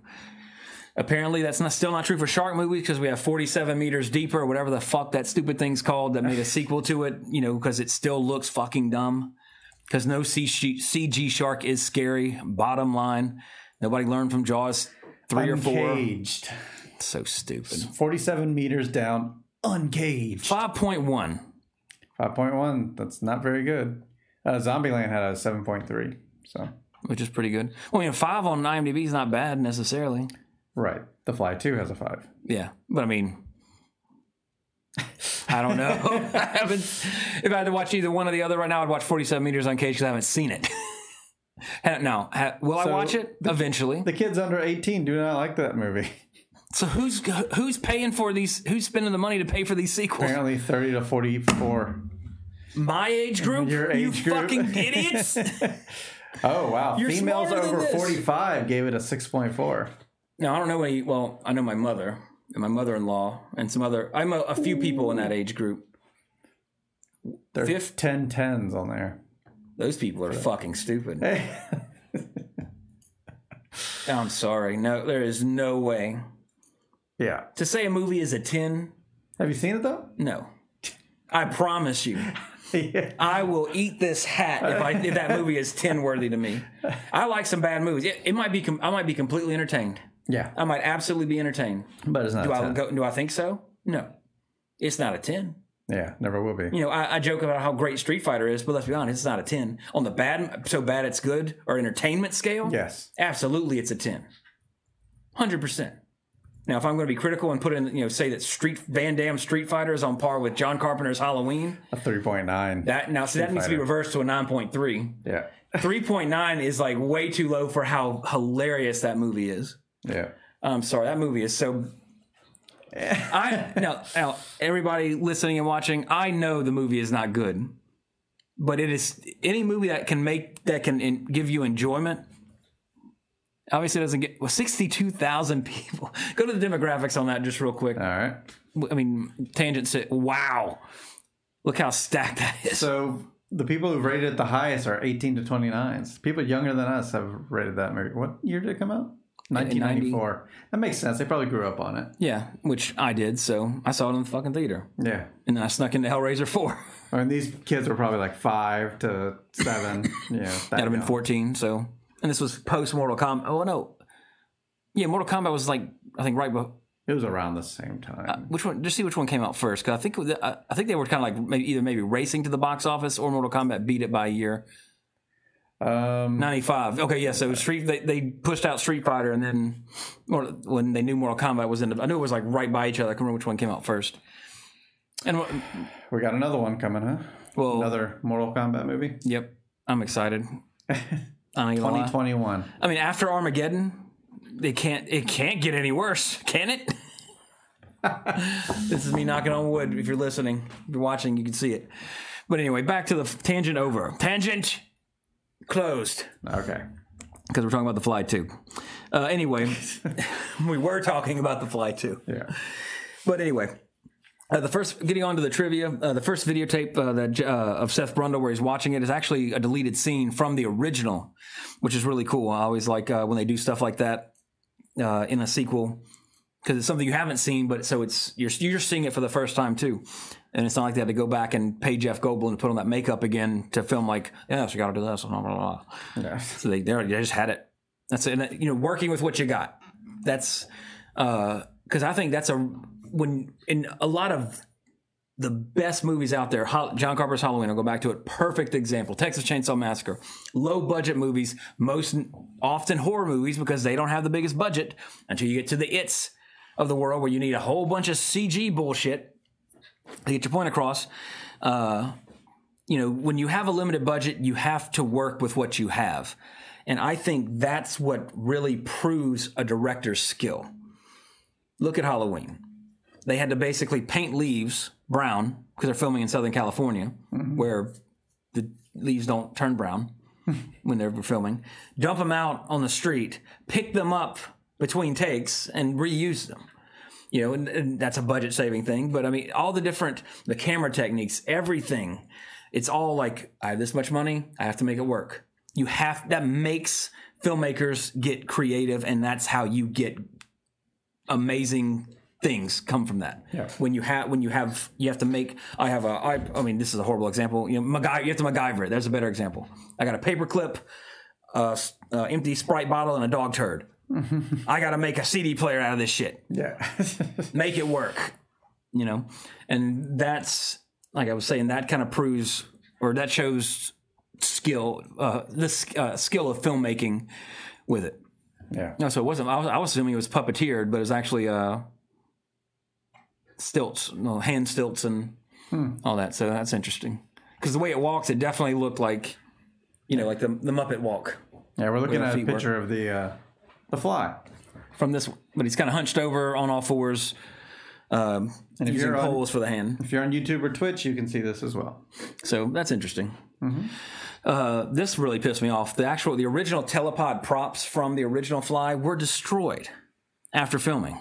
Apparently, that's not, still not true for shark movies because we have 47 meters deeper, or whatever the fuck that stupid thing's called that made a sequel to it. You know, because it still looks fucking dumb because no CG, CG shark is scary. Bottom line, nobody learned from Jaws three or four. Uncaged. So stupid. 47 meters down, uncaged. Five point one. 5.1. That's not very good. Uh, Zombieland had a 7.3. So, which is pretty good. Well, you know, five on IMDb is not bad necessarily. right. The Fly 2 has a 5. Yeah, but I mean, I don't know. I haven't. If I had to watch either one or the other right now, I'd watch Forty Seven Meters on Cage because I haven't seen it. Ha- no, ha- will I watch it eventually? The kids under 18 do not like that movie. So who's who's paying for these? Who's spending the money to pay for these sequels? Apparently 30 to 44. My age group. Your you age group. fucking idiots. Oh, wow. You're Females over. 45 gave it a 6.4. no, I don't know any. Well, I know my mother and my mother-in-law and some other. I'm a, a few people in that age group. There's Fifth- 10 10s on there. Those people are fucking stupid. I'm sorry. No, there is no way yeah. to say a movie is a ten. Have you seen it though? No, I promise you, yeah. I will eat this hat if I if that movie is ten worthy to me. I like some bad movies. It, it might be. com- I might be completely entertained. Yeah. I might absolutely be entertained. But it's not Do a I 10. go? Do I think so? No, it's not a ten. Yeah, never will be. You know, I, I joke about how great Street Fighter is, but let's be honest, it's not a ten on the bad, so bad it's good or entertainment scale. Yes. Absolutely, it's a 10. 100%. Now, if I'm going to be critical and put in, you know, say that Street Van Damme Street Fighter is on par with John Carpenter's Halloween, A 3.9. that now, so that needs to be reversed to a 9.3. yeah. 3.9 is like way too low for how hilarious that movie is. Yeah. I'm sorry, that movie is so. I now, now everybody listening and watching, I know the movie is not good, but it is any movie that can make that can in, give you enjoyment. Obviously, it doesn't get well. Sixty-two thousand people. Go to the demographics on that just real quick. All right. I mean, tangent. Sit. Wow, look how stacked that is. So the people who've rated it the highest are 18 to 29s. People younger than us have rated that movie. What year did it come out? 1994. That makes sense. They probably grew up on it. yeah, which I did. So I saw it in the fucking theater, Yeah. and then I snuck into Hellraiser Four. I mean, these kids were probably like five to seven. yeah. That That'd have been 14. So, and this was post Mortal Kombat. Oh no, yeah, Mortal Kombat was like I think right. Before, It was around the same time. which one? Just see which one came out first. Because I think I I think they were kind of like maybe either maybe racing to the box office or Mortal Kombat beat it by a year. um, 95. Okay, yeah. So Street they, they pushed out Street Fighter and then when they knew Mortal Kombat was in. The, I knew it was like right by each other. I can remember which one came out first. And what- we got another one coming, huh? well, Another Mortal Kombat movie. yep. I'm excited. Gonna lie. 2021. I mean, after Armageddon, they can't. It can't get any worse, can it? this is me knocking on wood. If you're listening, if you're watching, you can see it. But anyway, back to the tangent over. Tangent closed Okay. because we're talking about the Fly too. Uh, anyway, we were talking about the Fly too. Yeah. But anyway, uh, the first getting on to the trivia, uh, the first videotape uh, that uh, of Seth Brundle where he's watching it is actually a deleted scene from the original, which is really cool. I always like uh, when they do stuff like that uh, in a sequel because it's something you haven't seen, but so it's you're you're seeing it for the first time too, and it's not like they had to go back and pay Jeff Goldblum to put on that makeup again to film like yeah, so you got to do this, blah, blah, blah. Yeah. So they they just had it. That's it. You know, working with what you got. That's because I think that's a when in a lot of the best movies out there. John Carpenter's Halloween. I'll go back to it. Perfect example. Texas Chainsaw Massacre. Low budget movies. Most often horror movies because they don't have the biggest budget until you get to the its of the world where you need a whole bunch of CG bullshit to get your point across. Uh, you know, when you have a limited budget, you have to work with what you have. And I think that's what really proves a director's skill. Look at Halloween. They had to basically paint leaves brown because they're filming in Southern California mm-hmm. where the leaves don't turn brown when they're filming. Dump them out on the street, pick them up between takes, and reuse them you know, and, and that's a budget saving thing. But I mean, all the different the camera techniques, everything, it's all like I have this much money, I have to make it work. You have that makes filmmakers get creative, and that's how you get amazing things come from that. Yeah. When you have when you have you have to make I have a I I mean this is a horrible example. You know, MacGy- you have to MacGyver. it. There's a better example. I got a paper clip, uh, uh, empty Sprite bottle, and a dog turd. I got to make a CD player out of this shit Yeah. make it work you know and that's like I was saying, that kind of proves or that shows skill, uh, the uh, skill of filmmaking with it. Yeah. No, so it wasn't. I was, I was assuming it was puppeteered, but it was actually uh, stilts, no, hand stilts, and all that. So that's interesting. Because the way it walks, it definitely looked like, you know, like the the Muppet walk Yeah, we're looking at a picture of the uh, the fly. from this. But he's kind of hunched over on all fours, um, if using you're on- for the hand. If you're on YouTube or Twitch, you can see this as well. So that's interesting. Uh, this really pissed me off. The actual, the original telepod props from the original Fly were destroyed after filming.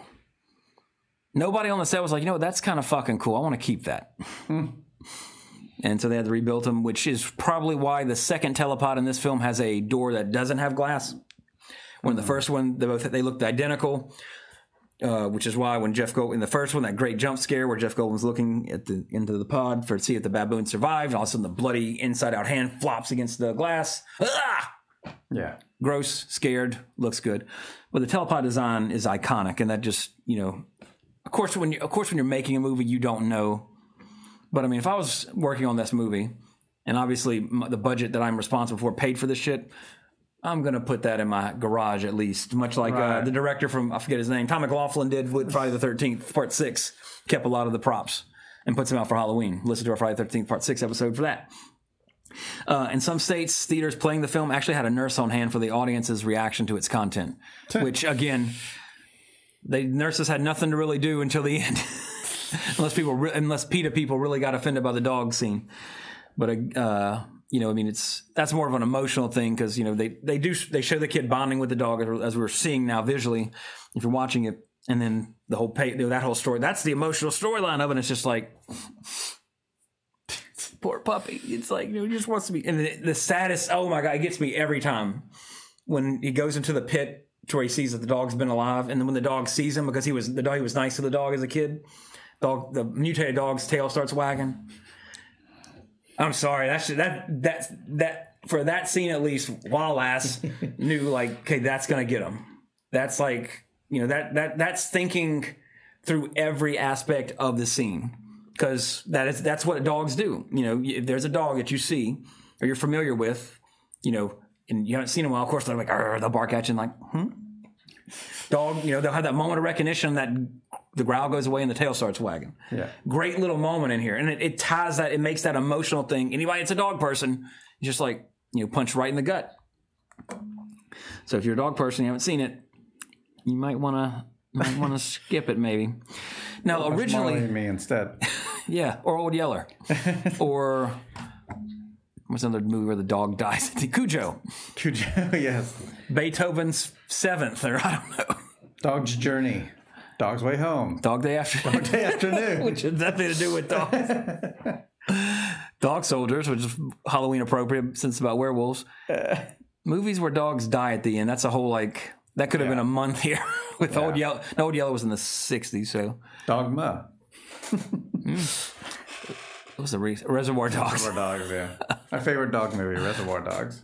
Nobody on the set was like, you know, that's kind of fucking cool. I want to keep that. and so they had to rebuild them, which is probably why the second telepod in this film has a door that doesn't have glass. When the first one, they both they looked identical. Uh, which is why when Jeff Gold in the first one, that great jump scare where Jeff Goldblum's looking at the into the pod for to see if the baboon survived, and all of a sudden the bloody inside out hand flops against the glass. Ah! Yeah. Gross, scared, looks good, but the telepod design is iconic, and that just you know, of course when you of course when you're making a movie, you don't know, but I mean, if I was working on this movie, and obviously the budget that I'm responsible for paid for this shit. I'm gonna put that in my garage at least, much like uh, the director from I forget his name, Tom McLoughlin did with Friday the Thirteenth Part Six. Kept a lot of the props and puts them out for Halloween. Listen to our Friday the Thirteenth Part Six episode for that. Uh, in some states, theaters playing the film actually had a nurse on hand for the audience's reaction to its content, which again, they nurses had nothing to really do until the end, unless people, re- unless PETA people really got offended by the dog scene. But uh, you know, I mean, it's that's more of an emotional thing because you know they they do they show the kid bonding with the dog as, as we're seeing now visually. If you're watching it, and then the whole pay, that whole story, that's the emotional storyline of it. It's just like poor puppy. It's like you know, he just wants to be. And the, the saddest. Oh my god, it gets me every time when he goes into the pit to where he sees that the dog's been alive, and then when the dog sees him because he was the dog, he was nice to the dog as a kid. Dog, the mutated dog's tail starts wagging. I'm sorry. That's that that's that for that scene at least. Wallace knew like, okay, that's gonna get him. That's like you know that that that's thinking through every aspect of the scene because that is that's what dogs do. You know, if there's a dog that you see or you're familiar with, you know, and you haven't seen him well, of course they're like, they'll bark at you and like, hmm. Dog, you know, they'll have that moment of recognition that the growl goes away and the tail starts wagging. Yeah. Great little moment in here. And it, it ties that, it makes that emotional thing. Anybody that's a dog person, just like, you know, punch right in the gut. So if you're a dog person, you haven't seen it, you might want to might want to skip it maybe. Now, Watch originally, me instead. yeah, or Old Yeller, or what's another movie where the dog dies? Cujo, Cujo, yes. Beethoven's Seventh, or I don't know, Dog's Journey. Dog's Way Home. Dog Day After. Day afternoon. which has nothing to do with dogs. Dog Soldiers, which is Halloween appropriate since it's about werewolves. Uh. Movies where dogs die at the end. That's a whole like that could have been a month here with Old Yeller. No, Old Yeller was in the '60s, so Dogma. Mm. it was a re- Reservoir Dogs. Reservoir Dogs, yeah. My favorite dog movie, Reservoir Dogs.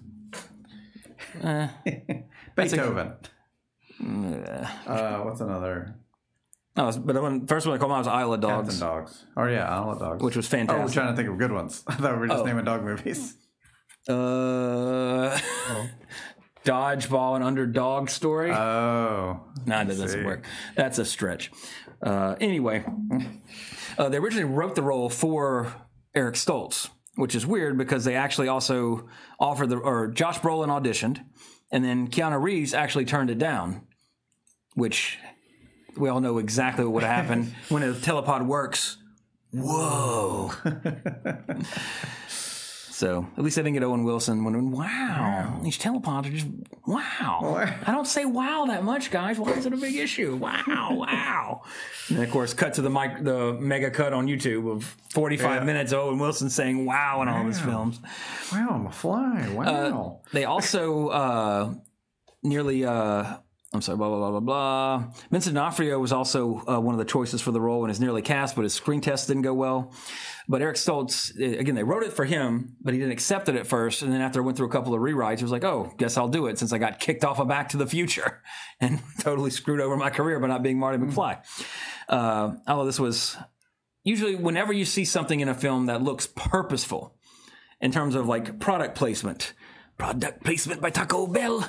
Eh. Beethoven. Uh, what's another? No, but the first one I called out was Isle of Cats and Dogs, Dogs. Oh yeah, Isle of Dogs. which was fantastic. Oh, we're trying to think of good ones. I thought we were just Oh. naming dog movies. uh, Dodgeball and Underdog Story. Oh. No, that doesn't see. work. That's a stretch. Uh, anyway, uh, they originally wrote the role for Eric Stoltz, which is weird because they actually also offered the, or Josh Brolin auditioned, and then Keanu Reeves actually turned it down, which we all know exactly what would have happened when a telepod works. Whoa. So at least I didn't get Owen Wilson when, wow, these telepods are just wow. I don't say wow that much, guys. Why is it a big issue? Wow, wow. And of course, cut to the mic, the mega cut on YouTube of 45 Yeah. minutes. Owen Wilson saying wow in all of his films. Wow, I'm a fly. Wow. They also uh, nearly. Uh, I'm sorry, blah, blah, blah, blah, blah. Vincent D'Onofrio was also uh, one of the choices for the role and is nearly cast, but his screen test didn't go well. But Eric Stoltz, uh, again, they wrote it for him, but he didn't accept it at first. And then after I went through a couple of rewrites, he was like, oh, guess I'll do it since I got kicked off of Back to the Future and totally screwed over my career by not being Marty McFly. Uh, although this was usually whenever you see something in a film that looks purposeful in terms of like product placement, product placement by Taco Bell.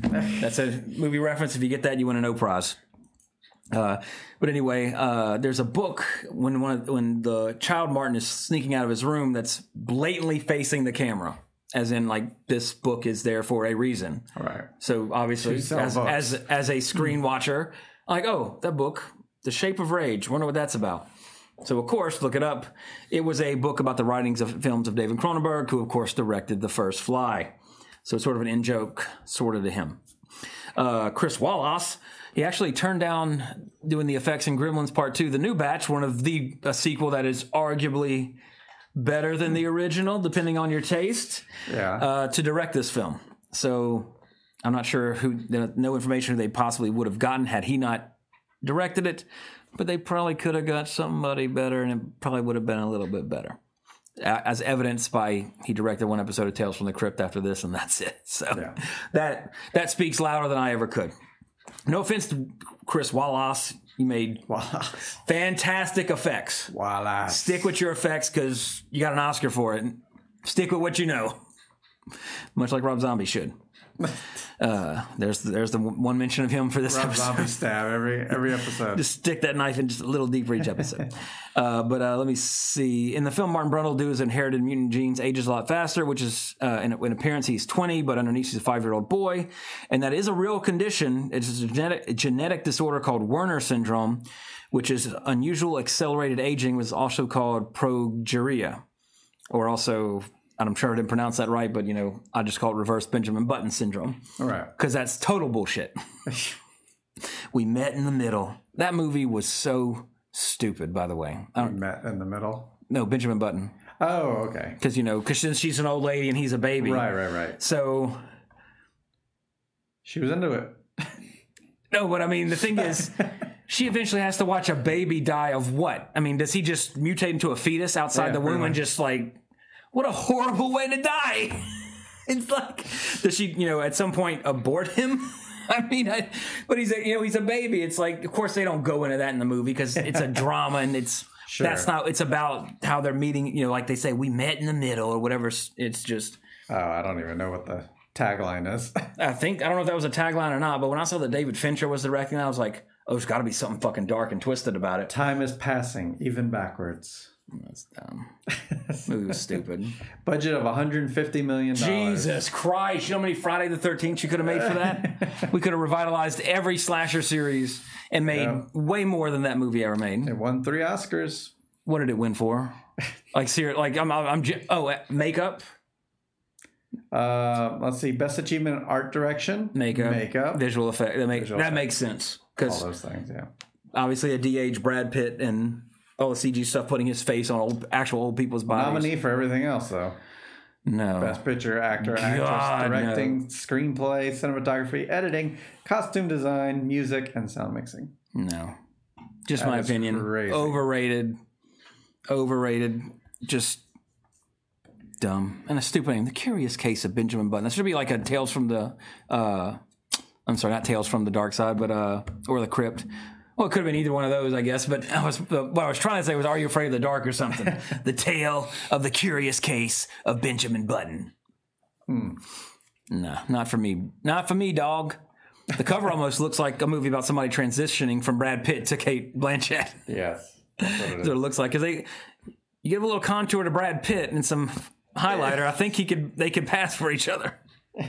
That's a movie reference. If you get that, you win a no prize. Uh, but anyway, uh, there's a book when one of, when the child Martin is sneaking out of his room that's blatantly facing the camera, as in like this book is there for a reason. All right. So obviously, as, as as a screen watcher, like oh that book, The Shape of Rage. Wonder what that's about. So of course, look it up. It was a book about the writings of films of David Cronenberg, who of course directed The First Fly. So it's sort of an in joke, sort of to him. Uh, Chris Wallace, he actually turned down doing the effects in Gremlins Part Two, the new batch, one of the a sequel that is arguably better than the original, depending on your taste Yeah. uh, to direct this film. So I'm not sure who, no information they possibly would have gotten had he not directed it, but they probably could have got somebody better and it probably would have been a little bit better. As evidenced by he directed one episode of Tales from the Crypt after this, and that's it. So Yeah. that that speaks louder than I ever could. No offense to Chris Wallace, you made Voila. fantastic effects Voila. stick with your effects because you got an Oscar for it. Stick with what you know, much like Rob Zombie should. Uh, there's there's the one mention of him for this Rob episode. Zombie stab every every episode. Just stick that knife in just a little deeper each episode. uh, but uh, let me see. In the film, Martin Brundle do his inherited mutant genes ages a lot faster, which is uh, in, in appearance he's 20, but underneath he's a five year old boy, and that is a real condition. It's a genetic a genetic disorder called Werner syndrome, which is unusual accelerated aging, was also called progeria, or also. I'm sure I didn't pronounce that right, but you know, I just call it reverse Benjamin Button syndrome All right. because that's total bullshit. we met in the middle. That movie was so stupid, by the way. I don't, met in the middle. no, Benjamin Button, Oh, okay. because you know, because she's an old lady and he's a baby. Right, right, right. So She was into it. no, but I mean, the thing is. She eventually has to watch a baby die of what? I mean, does he just mutate into a fetus outside Yeah, the womb and just like, what a horrible way to die? it's like, does she, you know, at some point abort him? I mean, I, but he's a, you know, he's a baby. It's like, of course, they don't go into that in the movie because it's a drama and it's Sure. that's not. It's about how they're meeting. You know, like they say, we met in the middle or whatever. It's just. Oh, I don't even know what the tagline is. I think I don't know if that was a tagline or not, but when I saw that David Fincher was directing, that, I was like, oh, there's got to be something fucking dark and twisted about it. Time is passing, even backwards. That's dumb. Movie was stupid. Budget of 150 million dollars. Jesus Christ! You know how many Friday the Thirteenth you could have made for that? we could have revitalized every slasher series and made Yeah. way more than that movie ever made. It won three Oscars. What did it win for? Like, ser- like I'm, I'm, I'm j- oh, uh, makeup, Uh, let's see, best achievement in art direction, makeup, makeup, visual effect. That, make, Visual that effect. makes sense because all those things. Yeah. obviously a DH Brad Pitt and all the CG stuff putting his face on old, actual old people's bodies. Nominee for everything else though. no, Best picture, actor, actress, God, directing, screenplay, cinematography, editing, costume design, music, and sound mixing. No. Just That my opinion. crazy. Overrated. Overrated. Just dumb. And a stupid name. The Curious Case of Benjamin Button. That should be like a Tales from the uh I'm sorry, not Tales from the Dark Side, but uh or the Crypt. Well, it could have been either one of those, I guess. But I was, what I was trying to say was, "Are you afraid of the dark or something?" the tale of the curious case of Benjamin Button. Hmm. No, not for me. Not for me, dog. The cover almost looks like a movie about somebody transitioning from Brad Pitt to Cate Blanchett. Yes. That's what it it looks like because they you give a little contour to Brad Pitt and some highlighter. I think he could they could pass for each other.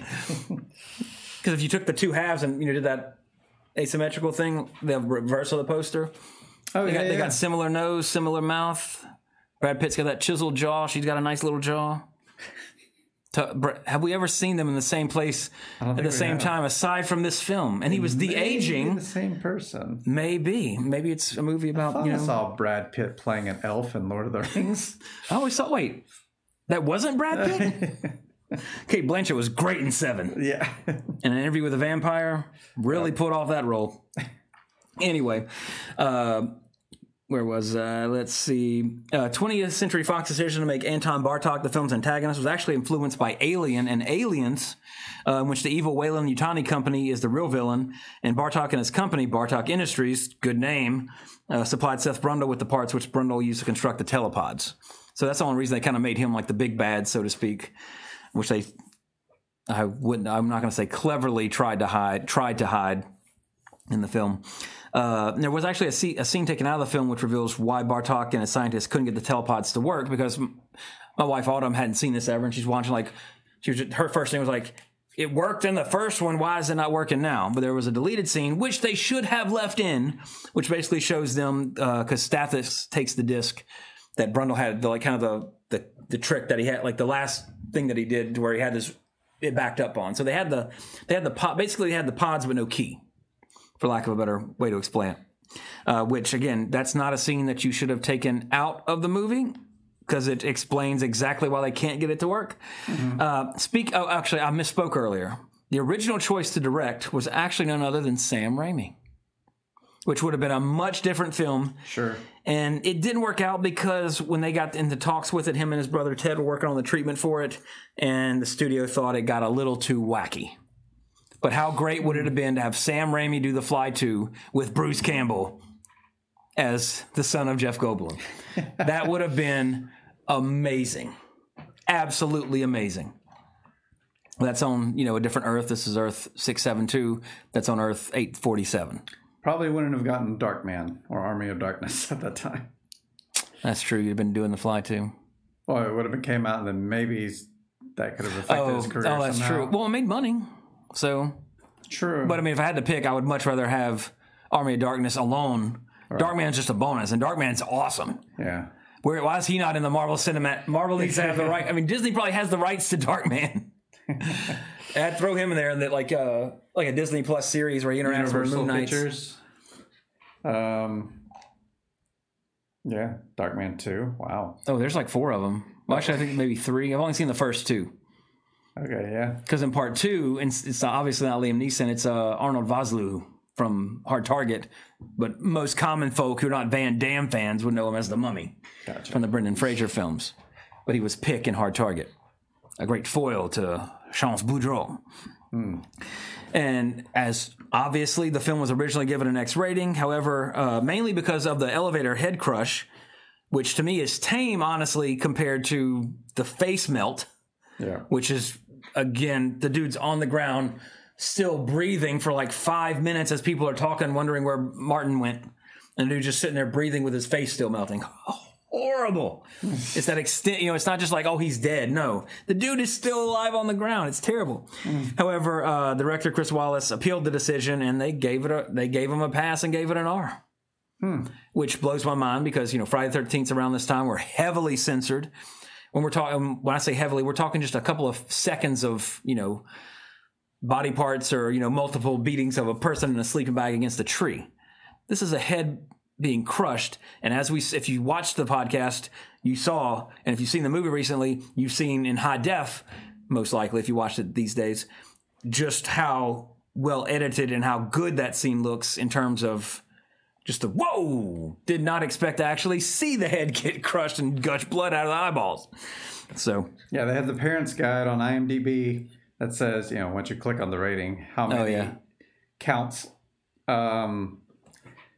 Because if you took the two halves and you know did that asymmetrical thing, the reverse of the poster, Oh, they yeah, got, they yeah. got similar nose, similar mouth. Brad Pitt's got that chiseled jaw. She's got a nice little jaw. Have we ever seen them in the same place at the same have. time, aside from this film? And he was Maybe aging. the same person. Maybe, maybe it's a movie about thought you I know. saw Brad Pitt playing an elf in Lord of the Rings. Oh, I always thought, wait, that wasn't Brad Pitt. Cate Blanchett was great in Seven. yeah. And an interview with a vampire really put off that role. Anyway, uh, where was uh, let's see uh, 20th century fox decision to make anton bartok the film's antagonist was actually influenced by alien and aliens uh, in which the evil weyland yutani company is the real villain and bartok and his company bartok industries good name uh, supplied seth brundle with the parts which brundle used to construct the telepods so that's the only reason they kind of made him like the big bad so to speak which they i wouldn't i'm not going to say cleverly tried to hide tried to hide in the film. Uh, there was actually a, scene, a scene taken out of the film which reveals why Bartok and his scientists couldn't get the telepods to work because my wife Autumn hadn't seen this ever, and she's watching like she was her first thing was like, "It worked in the first one. Why is it not working now?" But there was a deleted scene which they should have left in, which basically shows them because Stathis takes the disc that Brundle had, the like kind of the, the the trick that he had, like the last thing that he did, where he had this it backed up on. So they had the they had the pod, basically they had the pods but no key for lack of a better way to explain it. Uh, which again, that's not a scene that you should have taken out of the movie because it explains exactly why they can't get it to work. Uh, speak. Oh, actually, I misspoke earlier. The original choice to direct was actually none other than Sam Raimi, which would have been a much different film. Sure. And it didn't work out because when they got into talks with it, him and his brother Ted were working on the treatment for it, and the studio thought it got a little too wacky. But how great would it have been to have Sam Raimi do The Fly 2 with Bruce Campbell as the son of Jeff Goldblum? that would have been amazing. Absolutely amazing. That's on, you know, a different Earth. This is Earth 672. That's on Earth 847. Probably wouldn't have gotten Darkman or Army of Darkness at that time. That's true. You'd have been doing The Fly too. Well, it would have been came out, and then maybe that could have affected Oh, his career. oh, that's somehow. true. Well, it made money. So, True. but I mean, if I had to pick, I would much rather have Army of Darkness alone. Darkman's just a bonus, and Darkman's awesome. yeah. Where why is he not in the Marvel Cinematic? Marvel needs to have the right. I mean, Disney probably has the rights to Darkman. I'd throw him in there, and that like uh like a Disney Plus series where he interacts with Universal Moon Knight. Pictures. Um. Yeah, Darkman Two. Wow. Oh, there's like four of them. Well, actually, I think maybe three. I've only seen the first two Okay, yeah. because in part two, it's, it's obviously not Liam Neeson. It's uh, Arnold Vosloo from Hard Target, but most common folk who are not Van Damme fans would know him as the Mummy Gotcha. from the Brendan Fraser films. But he was Pik in Hard Target, a great foil to Chance Boudreau. And as obviously the film was originally given an X rating, however, uh, mainly because of the elevator head crush, which to me is tame, honestly, compared to the face melt, Yeah. which is again the dude's on the ground, still breathing for like five minutes as people are talking, wondering where Martin went, and the dude just sitting there breathing with his face still melting. horrible. it's that extent, you know, it's not just like, oh, he's dead. No, the dude is still alive on the ground. It's terrible. However, uh, director Chris Wallace appealed the decision and they gave it a, they gave him a pass and gave it an R. Which blows my mind because, you know, Friday the 13th around this time were heavily censored. When we're talking, when I say heavily, we're talking just a couple of seconds of, you know, body parts or, you know, multiple beatings of a person in a sleeping bag against a tree. This is a head being crushed. And as we, if you watched the podcast, you saw, and if you've seen the movie recently, you've seen in high def, most likely, if you watched it these days, just how well edited and how good that scene looks in terms of just the whoa! Did not expect to actually see the head get crushed and gush blood out of the eyeballs. So, Yeah, they have the parents' guide on IMDb that says, you know, once you click on the rating, how many Oh, yeah. counts. Um,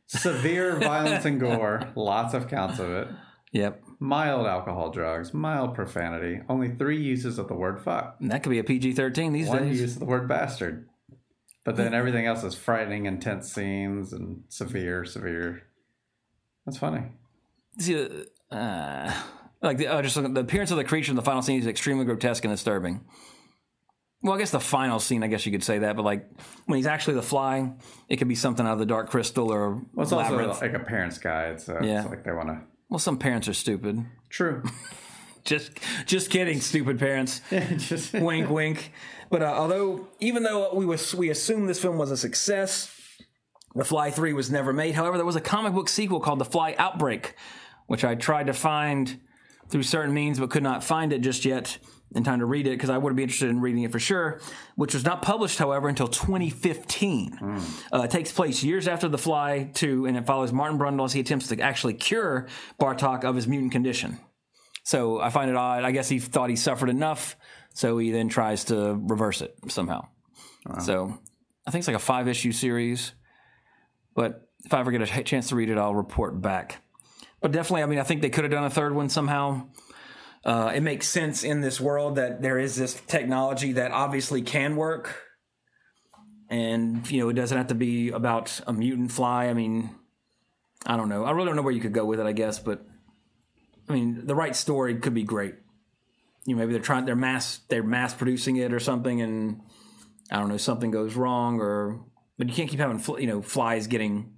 severe violence and gore, lots of counts of it. yep. Mild alcohol, drugs, mild profanity. Only three uses of the word fuck. And that could be a PG 13 these One days. use of the word bastard. But then everything else is frightening, intense scenes and severe, severe. That's funny. See, uh, like the, uh, just the appearance of the creature in the final scene is extremely grotesque and disturbing. Well, I guess the final scene, I guess you could say that, but like when he's actually the fly, it could be something out of the Dark Crystal or Well, it's also like a parent's guide, so Yeah. it's like they want to. well, some parents are stupid. True. Just, just kidding, stupid parents. Just wink, wink. But uh, although, even though we was we assumed this film was a success, The Fly Three was never made. However, there was a comic book sequel called The Fly Outbreak, which I tried to find through certain means, but could not find it just yet. In time to read it because I would be interested in reading it for sure, which was not published, however, until 2015. Uh, it takes place years after The Fly 2, and it follows Martin Brundle as he attempts to actually cure Bartok of his mutant condition. So I find it odd. I guess he thought he suffered enough, so he then tries to reverse it somehow. So I think it's like a five issue series, but if I ever get a chance to read it, I'll report back. But definitely, I mean, I think they could have done a third one somehow. Uh, it makes sense in this world that there is this technology that obviously can work, and you know, it doesn't have to be about a mutant fly. I mean, I don't know. I really don't know where you could go with it. I guess, but I mean, the right story could be great. You know, maybe they're trying, they're mass, they're mass producing it or something, and I don't know, something goes wrong, or but you can't keep having fl- you know flies getting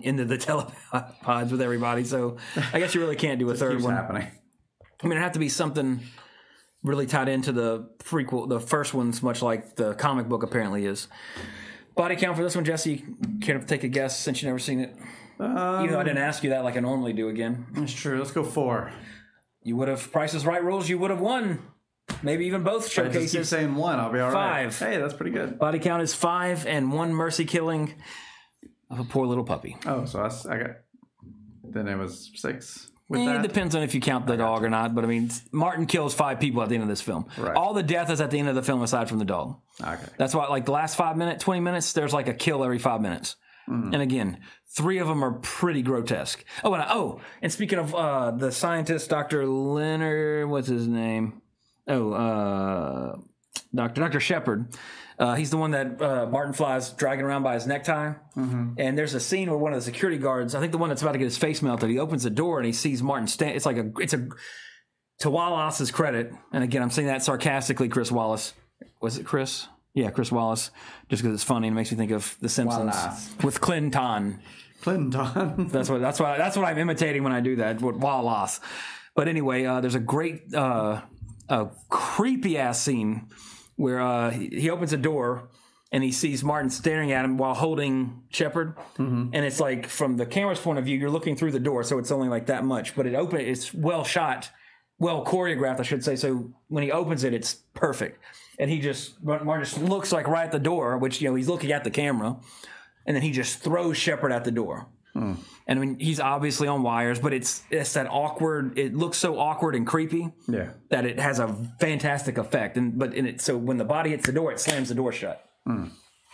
into the telepods with everybody. So I guess you really can't do a third one. happening. I mean, it have to be something really tied into the prequel, the first one's much like the comic book apparently is. Body count for this one, Jesse. Care to take a guess since you've never seen it? Even though I didn't ask you that like I normally do again. That's true. Let's go four. You would have Price is Right rules. You would have won. Maybe even both I just keep showcases. saying one. I'll be all right. Five. Hey, that's pretty good. Body count is five and one mercy killing of a poor little puppy. Oh, so that's, I got. Then it was six. Eh, that. it depends on if you count the dog or not, but I mean, Martin kills five people at the end of this film. Right. All the death is at the end of the film, aside from the dog. Okay. That's why, like the last five minutes, twenty minutes, there's like a kill every five minutes. Mm-hmm. And again, three of them are pretty grotesque. Oh, and I, oh, and speaking of uh, the scientist, Doctor Leonard, what's his name? Oh, uh, Doctor Doctor Shepard. Uh, he's the one that uh, Martin flies dragging around by his necktie. Mm-hmm. And there's a scene where one of the security guards, I think the one that's about to get his face melted, he opens the door and he sees Martin stand. It's like a, it's a, to Wallace's credit, and again, I'm saying that sarcastically, Chris Wallace. Was it Chris? Yeah, Chris Wallace. Just because it's funny and it makes me think of The Simpsons Wallace. with Clinton. Clinton. That's what that's what that's what I'm imitating when I do that. With Wallace. But anyway, uh, there's a great, uh, a creepy ass scene where uh, he, he opens a door and he sees Martin staring at him while holding Shepard, and it's like from the camera's point of view, you're looking through the door, so it's only like that much. But it open, it's well shot, well choreographed, I should say. So when he opens it, it's perfect. And he just Martin just looks like right at the door, which you know he's looking at the camera, and then he just throws Shepard at the door. And I mean, he's obviously on wires, but it's it's that awkward. It looks so awkward and creepy yeah. that it has a fantastic effect. And but in it, so when the body hits the door, it slams the door shut.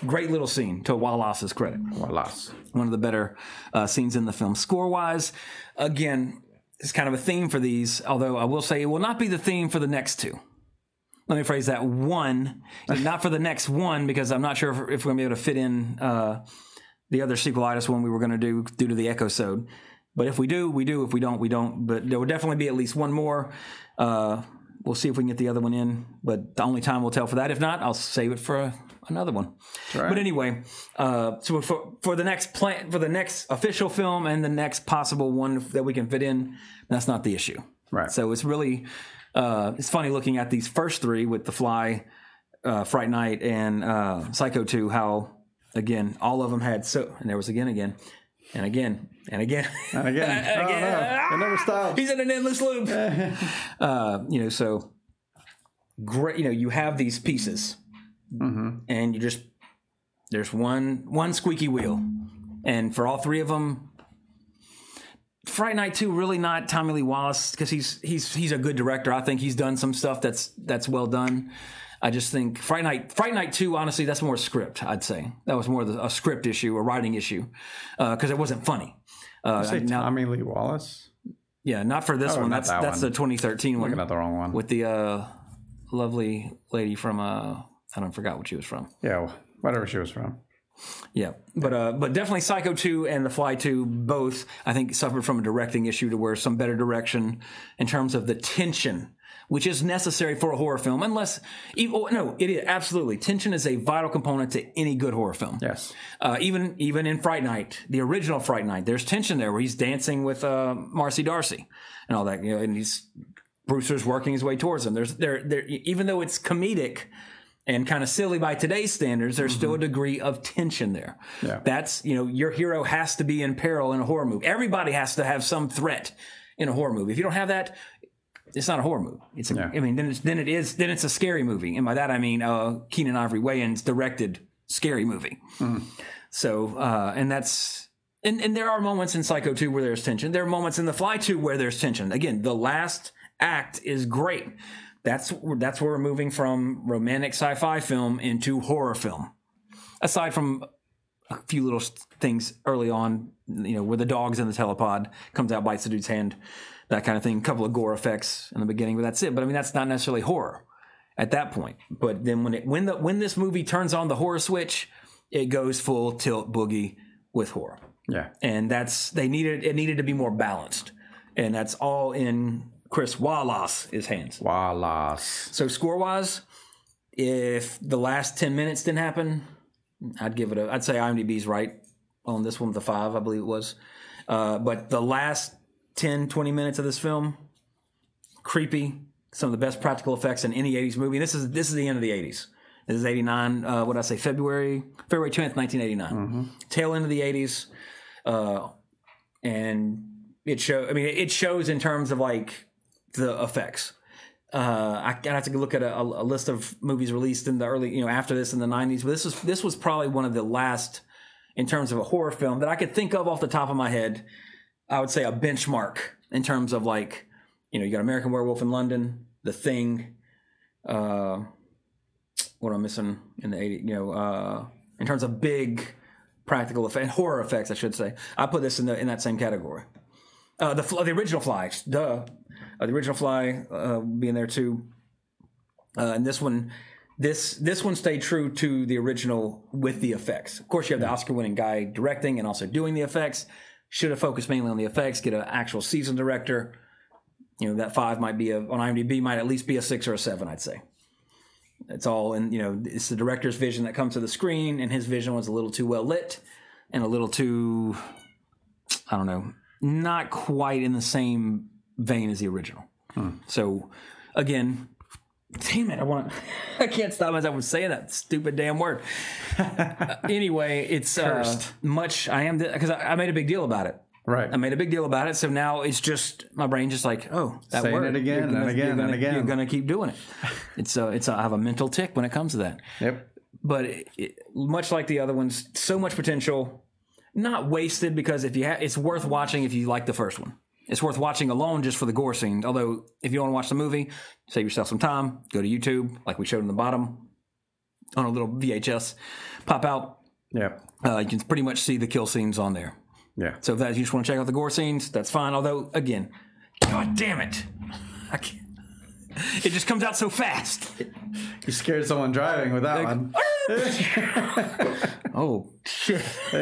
Great little scene to Wallace's credit. Wallace. One of the better uh, scenes in the film. Score wise, again, it's kind of a theme for these. Although I will say it will not be the theme for the next two. Let me phrase that one, not for the next one, because I'm not sure if, if we're gonna be able to fit in uh, the other sequelitis one we were gonna do due to the Echosode. But if we do, we do. If we don't, we don't. But there will definitely be at least one more. Uh, we'll see if we can get the other one in. But the only time will tell for that. If not, I'll save it for another one. right. But anyway, uh, so for for the next plan for the next official film and the next possible one that we can fit in, that's not the issue. Right. So it's really uh, it's funny looking at these first three with The Fly, uh, Fright Night, and uh, Psycho Two. How again all of them had so and there was again again and again and again. And again. oh, Again. no. It never stops. He's in an endless loop. uh, you know, so great. You know, you have these pieces, and you just there's one one squeaky wheel, and for all three of them, Fright Night Two really not Tommy Lee Wallace because he's he's he's a good director. I think he's done some stuff that's that's well done. I just think Fright Night Fright Night Two, honestly, that's more script. I'd say that was more the, a script issue, a writing issue, because it wasn't funny. Uh, Say now- Tommy Lee Wallace. yeah, not for this Oh, one. That's that that's one. the 2013 one Looking at the wrong one. with the uh, lovely lady from uh, I don't forgot what she was from. yeah, whatever she was from. Yeah, but uh, but definitely Psycho 2 and The Fly 2 both I think suffered from a directing issue to where some better direction in terms of the tension. Which is necessary for a horror film, unless oh, no, it is absolutely tension is a vital component to any good horror film. Yes. Uh, even even in Fright Night, the original Fright Night, there's tension there where he's dancing with uh, Marcy Darcy and all that, you know, and he's Brewster's working his way towards him. There's there there even though it's comedic and kind of silly by today's standards, there's still a degree of tension there. Yeah. That's you know your hero has to be in peril in a horror movie. Everybody has to have some threat in a horror movie. If you don't have that, it's not a horror movie. It's a, Yeah. I mean, then it's then it is then it's a scary movie, and by that I mean uh, Keenen Ivory Wayans directed scary movie. So, uh, and that's and and there are moments in Psycho 2 where there's tension. There are moments in The Fly 2 where there's tension. Again, the last act is great. That's that's where we're moving from romantic sci-fi film into horror film. Aside from a few little things early on, you know, where the dog's in the telepod comes out, bites the dude's hand, that kind of thing. A couple of gore effects in the beginning, but that's it. But I mean, that's not necessarily horror at that point. But then when it when the when this movie turns on the horror switch, it goes full tilt boogie with horror Yeah. and that's they needed it needed to be more balanced, and that's all in Chris Wallace's hands. Wallace. So score wise, if the last ten minutes didn't happen, I'd give it a. I'd say IMDb's right on this one with a five, I believe it was. Uh, but the last 10, 20 minutes of this film, creepy. Some of the best practical effects in any '80s movie. And this is this is the end of the '80s. This is '89. Uh, what did I say? February February 10th, 1989. Tail end of the '80s. Uh, and it show. I mean, it shows in terms of like the effects. Uh, I I have to look at a, a list of movies released in the early, you know, after this in the '90s. But this was this was probably one of the last, in terms of a horror film that I could think of off the top of my head. I would say a benchmark in terms of like, you know, you got American Werewolf in London, The Thing. Uh, what am I missing in the '80s? You know, uh, in terms of big practical effect, horror effects, I should say. I put this in the in that same category. Uh, the the original Fly, duh. Uh, the original Fly uh, being there too. Uh, and this one, this this one stayed true to the original with the effects. Of course, you have the Oscar-winning guy directing and also doing the effects. Should have focused mainly on the effects. Get an actual season director. You know that five might be a on IMDb might at least be a six or a seven. I'd say. It's all in you know it's the director's vision that comes to the screen, and his vision was a little too well lit and a little too I don't know, not quite in the same vein as the original. Hmm. So again, damn it, I want I can't stop myself from saying that stupid damn word. Uh, anyway, it's uh, much. I am because I, I made a big deal about it. Right. I made a big deal about it, so now it's just my brain just like, oh, that Saying word it again You're and again gonna, and again. You're gonna keep doing it. It's uh, it's I have a mental tick when it comes to that Yep. but it, it- much like the other ones, so much potential, not wasted because if you ha- it's worth watching if you like the first one. It's worth watching alone just for the gore scene. Although if you want to watch the movie, save yourself some time. Go to YouTube, like we showed in the bottom, on a little VHS pop out. Yeah. Uh, you can pretty much see the kill scenes on there. Yeah. So if that you just want to check out the gore scenes, that's fine. Although again, god damn it, I can't. It just comes out so fast. You scared someone driving with that one. Oh shit.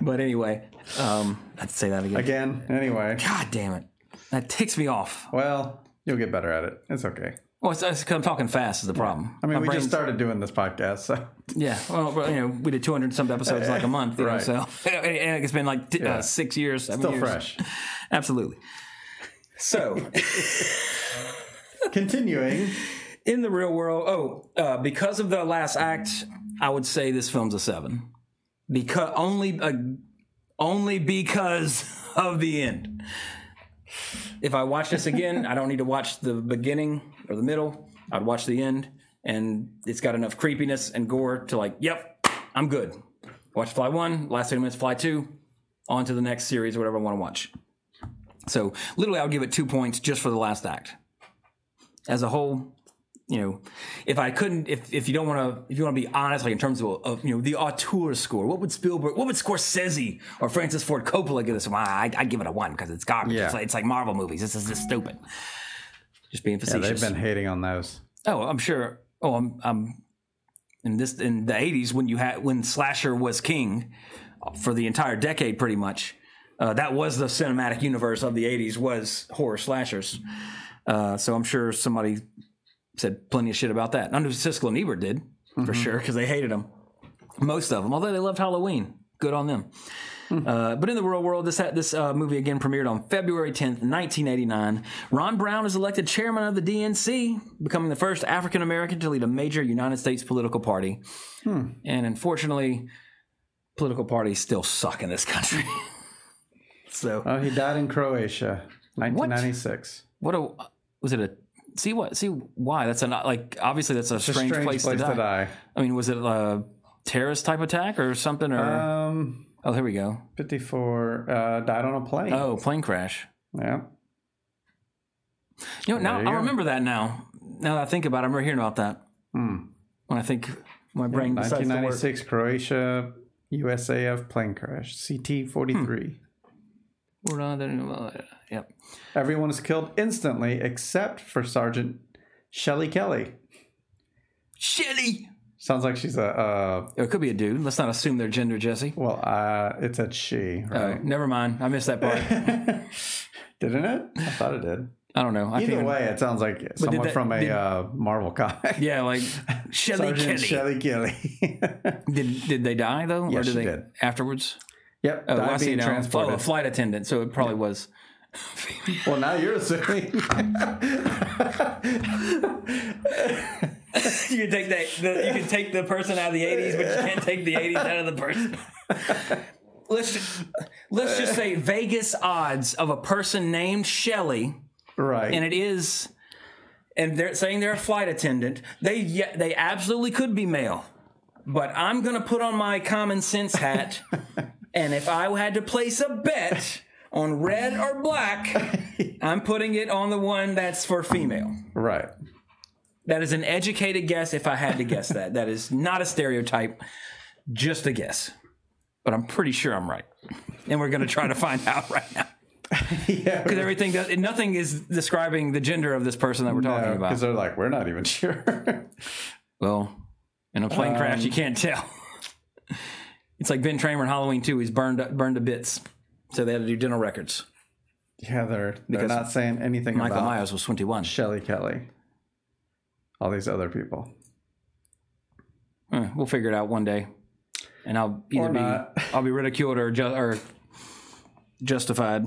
but anyway, um, I'd say that again. Again. Anyway. God damn it, that ticks me off. Well, you'll get better at it. It's okay. Well, it's, it's I'm talking fast is the problem. I mean, My we just started doing this podcast, so Yeah, well, you know, we did 200 some episodes in like a month, you know, Right. so and it's been like t- Yeah. uh, six years, seven still years. fresh. Absolutely. So, Continuing. in the real world, oh, uh, because of the last act, I would say this film's a seven. Because only, uh, only because of the end. If I watch this again, I don't need to watch the beginning or the middle. I'd watch the end, and it's got enough creepiness and gore to like, yep, I'm good. Watch Fly One, last 30 minutes, Fly Two, on to the next series, or whatever I want to watch. So, literally, I would give it two points just for the last act. As a whole, you know, if I couldn't, if if you don't want to, if you want to be honest, like in terms of, of you know the auteur score, what would Spielberg, what would Scorsese or Francis Ford Coppola give this? Well, I I give it a one because it's garbage. Yeah. It's, like, it's like Marvel movies. This is just stupid. Just being facetious. Yeah, they've been hating on those. Oh, I'm sure. Oh, I'm. I'm in this in the '80s when you had when slasher was king uh, for the entire decade, pretty much. Uh, that was the cinematic universe of the '80s was horror slashers. Uh, so I'm sure somebody said plenty of shit about that. I know Siskel and Ebert did for sure because they hated them, most of them. Although they loved Halloween, good on them. Uh, but in the real world, this this uh, movie again premiered on February 10th, 1989. Ron Brown is elected chairman of the DNC, becoming the first African American to lead a major United States political party. And unfortunately, political parties still suck in this country. so Oh, he died in Croatia. 1996. What a was it a see what see why that's a not like obviously that's a It's a strange, place, to, die. die. I mean, was it a terrorist type attack or something? Or Um, oh, here we go. 54 uh, died on a plane. Oh, plane crash. Yeah. You know, now you I remember that now. Now that I think about it, I remember hearing about that. Hmm. When I think my brain to work. 1996 Croatia USAF plane crash. CT 43. We're not there- Yep. Everyone is killed instantly except for Sergeant Shelly Kelly. Shelly! Sounds like she's a, uh, It could be a dude. Let's not assume their gender, Jesse. well, uh, it said she, Oh, right? never mind. I missed that part. Didn't it? I thought it did. I don't know. I Either way, it sounds like someone that- from a did- uh, Marvel comic. Yeah, like Shelly Sergeant Kelly. Shelly Kelly. Did did they die though, Yes, or did they did. afterwards? Yep. Oh, I see being now. Oh, a flight attendant. So it probably was. well, now you're assuming. you can take that. The, you can take the person out of the '80s, but you can't take the '80s out of the person. let's just, let's just say Vegas odds of a person named Shelley, right. and it is, and they're saying they're a flight attendant. They yeah, they absolutely could be male, but I'm gonna put on my common sense hat, and if I had to place a bet on red or black, I'm putting it on the one that's for female. right. That is an educated guess if I had to guess that. That is not a stereotype, just a guess. But I'm pretty sure I'm right. And we're going to try to find out right now. Yeah. Because everything does, nothing is describing the gender of this person that we're talking about. Because they're like, we're not even sure. Well, in a plane crash, Um, you can't tell. It's like Ben Tramer in Halloween 2. He's burned, burned to bits. So they had to do dental records. yeah, they're they're Because not saying anything about Michael about Myers was 21. Shelly Kelly. All these other people. Eh, we'll figure it out one day, and I'll either Or be not. I'll be ridiculed or ju- or justified.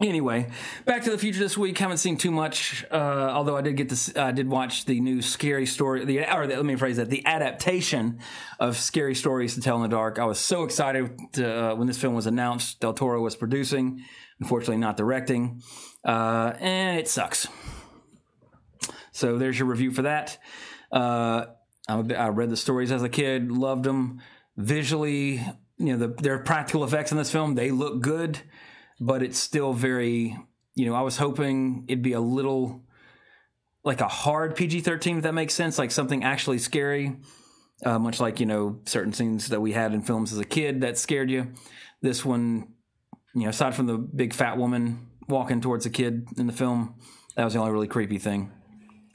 Anyway, Back to the Future this week. Haven't seen too much, uh, although I did get this. I did watch the new Scary Story. The or the, let me phrase that: the adaptation of Scary Stories to Tell in the Dark. I was so excited to, uh, when this film was announced. Del Toro was producing, unfortunately not directing, uh, and it sucks. So there's your review for that. Uh, bit- I read the stories as a kid, loved them. Visually, you know, the, their practical effects in this film, they look good, but it's still very, you know, I was hoping it'd be a little like a hard PG 13, if that makes sense, like something actually scary, uh, much like, you know, certain scenes that we had in films as a kid that scared you. This one, you know, aside from the big fat woman walking towards a kid in the film, that was the only really creepy thing.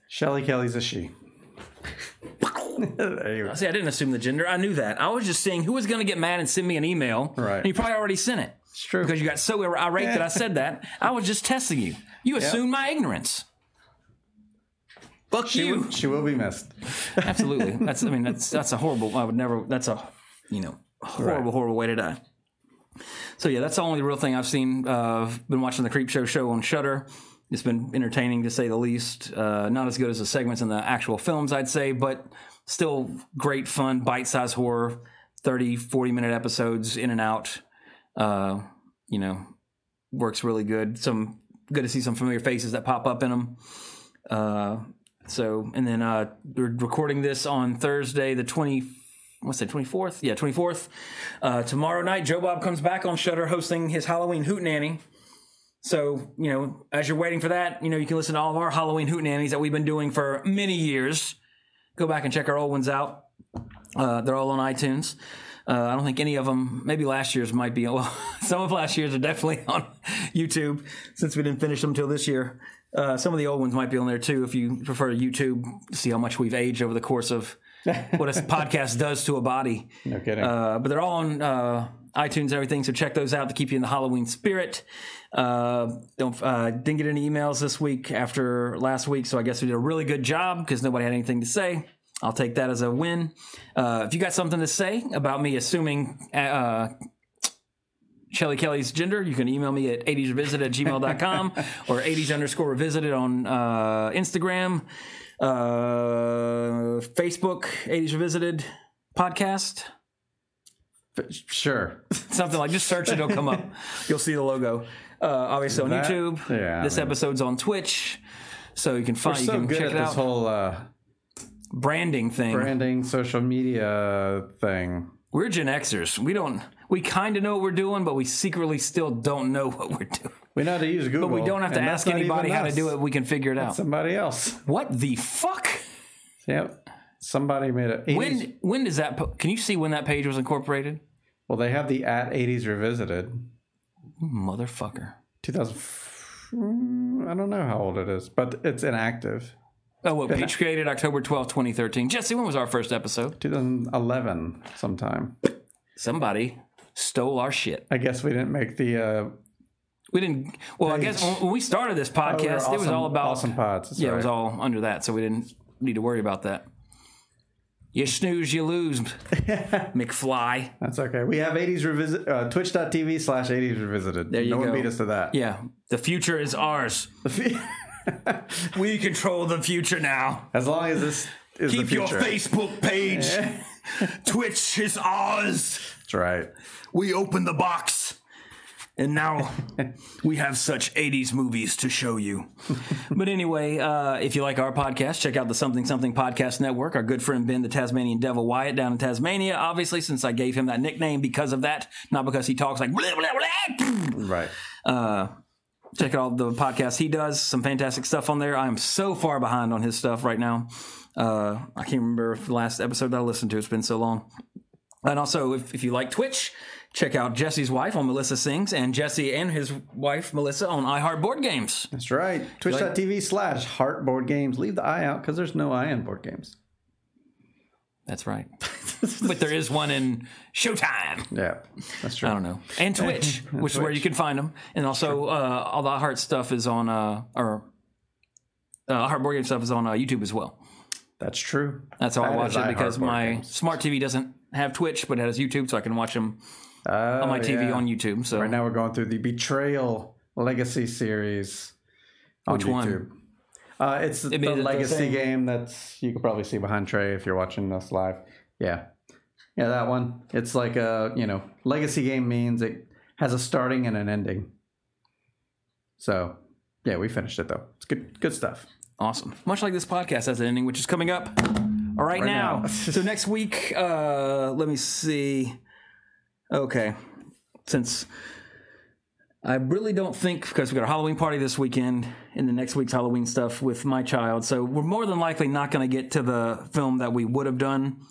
Shelly Kelly's a she. there you go. See, I didn't assume the gender. I knew that. I was just seeing who was going to get mad and send me an email. Right. And you probably already sent it It's true. because you got so irate that I said that. I was just testing you. You assumed my ignorance. Fuck she, you. will, she will be missed. Absolutely. That's. I mean, that's that's a horrible. I would never. That's a you know horrible, horrible way to die. So yeah, that's the only real thing I've seen. Uh, I've been watching the Creepshow show on Shudder. It's been entertaining to say the least. Uh, not as good as the segments in the actual films, I'd say, but still great fun, bite-sized horror. 30, 40 minute episodes in and out. Uh, you know, works really good. Some good to see some familiar faces that pop up in them. Uh, so, and then uh, we're recording this on Thursday, the 20, what's that, 24th? Yeah, 24th. Uh, tomorrow night, Joe Bob comes back on Shudder hosting his Halloween Hootenanny. So, you know, as you're waiting for that, you know, you can listen to all of our Halloween Hootenannies that we've been doing for many years. Go back and check our old ones out. Uh, they're all on iTunes. Uh, I don't think any of them, maybe last year's might be, well, some of last year's are definitely on YouTube since we didn't finish them till this year. Uh, some of the old ones might be on there too if you prefer YouTube to see how much we've aged over the course of what a podcast does to a body. No kidding. Uh, but they're all on uh, iTunes and everything, so check those out to keep you in the Halloween spirit. Uh, don't uh, didn't get any emails this week after last week, so I guess we did a really good job because nobody had anything to say. I'll take that as a win. Uh, if you got something to say about me assuming uh, Shelly Kelly's gender, you can email me at 80srevisit at gmail.com or 80s underscore revisited on uh, Instagram, uh, Facebook, 80s Revisited podcast. sure. Something like just search it, it'll come up. You'll see the logo. Uh, obviously on That- YouTube. yeah, I this mean- episode's on Twitch, so you can find We're you so can good check at this out. whole uh, Branding thing. branding, social media thing. We're Gen Xers. We don't. We kind of know what we're doing, but we secretly still don't know what we're doing. We know how to use Google. But we don't have to ask anybody how to do it. We can figure it out. Somebody else. What the fuck? Yep. Somebody made it. 80s. When when does that? po- Can you see when that page was incorporated? Well, they have the at 80s revisited. Motherfucker. 2000. Mm, I don't know how old it is, but it's inactive. Oh, well, page created October twelfth, 2013. Jesse, when was our first episode? 2011 sometime. Somebody stole our shit. I guess we didn't make the. Uh, We didn't. Well, I guess when when we started this we were podcast, it was awesome- all about. awesome pods. That's yeah, it was right. all under that, so we didn't need to worry about that. You snooze, you lose, McFly. That's okay. We have 80s revisit. Uh, Twitch.tv slash 80s revisited. There you no go. one beat us to that. Yeah, the future is ours. We control the future now. as long as this is Keep the your. Facebook page. Twitch is ours. That's right. We opened the box. And now we have such 80s movies to show you. but anyway, uh, if you like our podcast, check out the Something Something Podcast Network. Our good friend Ben, the Tasmanian Devil Wyatt, down in Tasmania. Obviously, since I gave him that nickname because of that, not because he talks like blah, blah, blah. Right. Uh, check out the podcast he does. Some fantastic stuff on there. I am so far behind on his stuff right now. Uh, I can't remember the last episode that I listened to. It's been so long. And also, if, if you like Twitch, check out Jesse's wife on Melissa Sings and Jesse and his wife Melissa on iHeart Board Games. That's right. Twitch.tv slash heart board games. Leave the I out because there's no I in board games. That's right. but there is one in Showtime. Yeah, that's true. I don't know. And Twitch, which is where you can find them. And also, uh, all the iHeart stuff is on, uh, or uh, iHeart Board Game stuff is on uh, YouTube as well. That's true. That's how I watch it because my Games. smart TV doesn't have Twitch, but it has YouTube, so I can watch them on my TV Oh, yeah. on YouTube. So Right now we're going through the Betrayal Legacy series on Which one? Uh, it's the, the Legacy same- game that's you can probably see behind Trey if you're watching us live. Yeah, yeah, that one. It's like a you know Legacy game means it has a starting and an ending. So yeah, we finished it though. It's good, good stuff. awesome. Much like this podcast has an ending, which is coming up all right, now. now. so next week, uh, let me see. Okay, since I really don't think because we got a Halloween party this weekend and the next week's Halloween stuff with my child, so we're more than likely not going to get to the film that we would have done.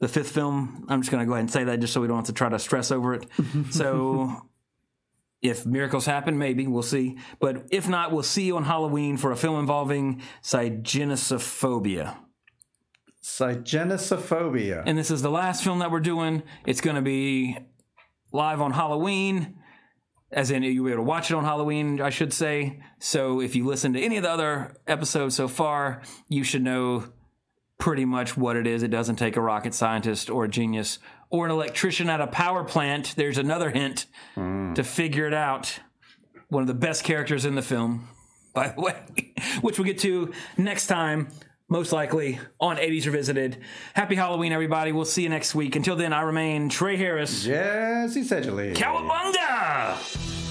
The fifth film. I'm just going to go ahead and say that just so we don't have to try to stress over it. so if miracles happen, maybe we'll see. But if not, we'll see you on Halloween for a film involving cygenosophobia. Cygenosophobia. And this is the last film that we're doing. It's going to be live on Halloween, as in you'll be able to watch it on Halloween, I should say. So if you listen to any of the other episodes so far, you should know pretty much what it is. It doesn't take a rocket scientist or a genius or an electrician at a power plant. There's another hint hmm. to figure it out. One of the best characters in the film, by the way, which we'll get to next time, most likely on 80s Revisited. Happy Halloween, everybody. We'll see you next week. Until then, I remain Trey Harris. Jesse Seidule. Cowabunga!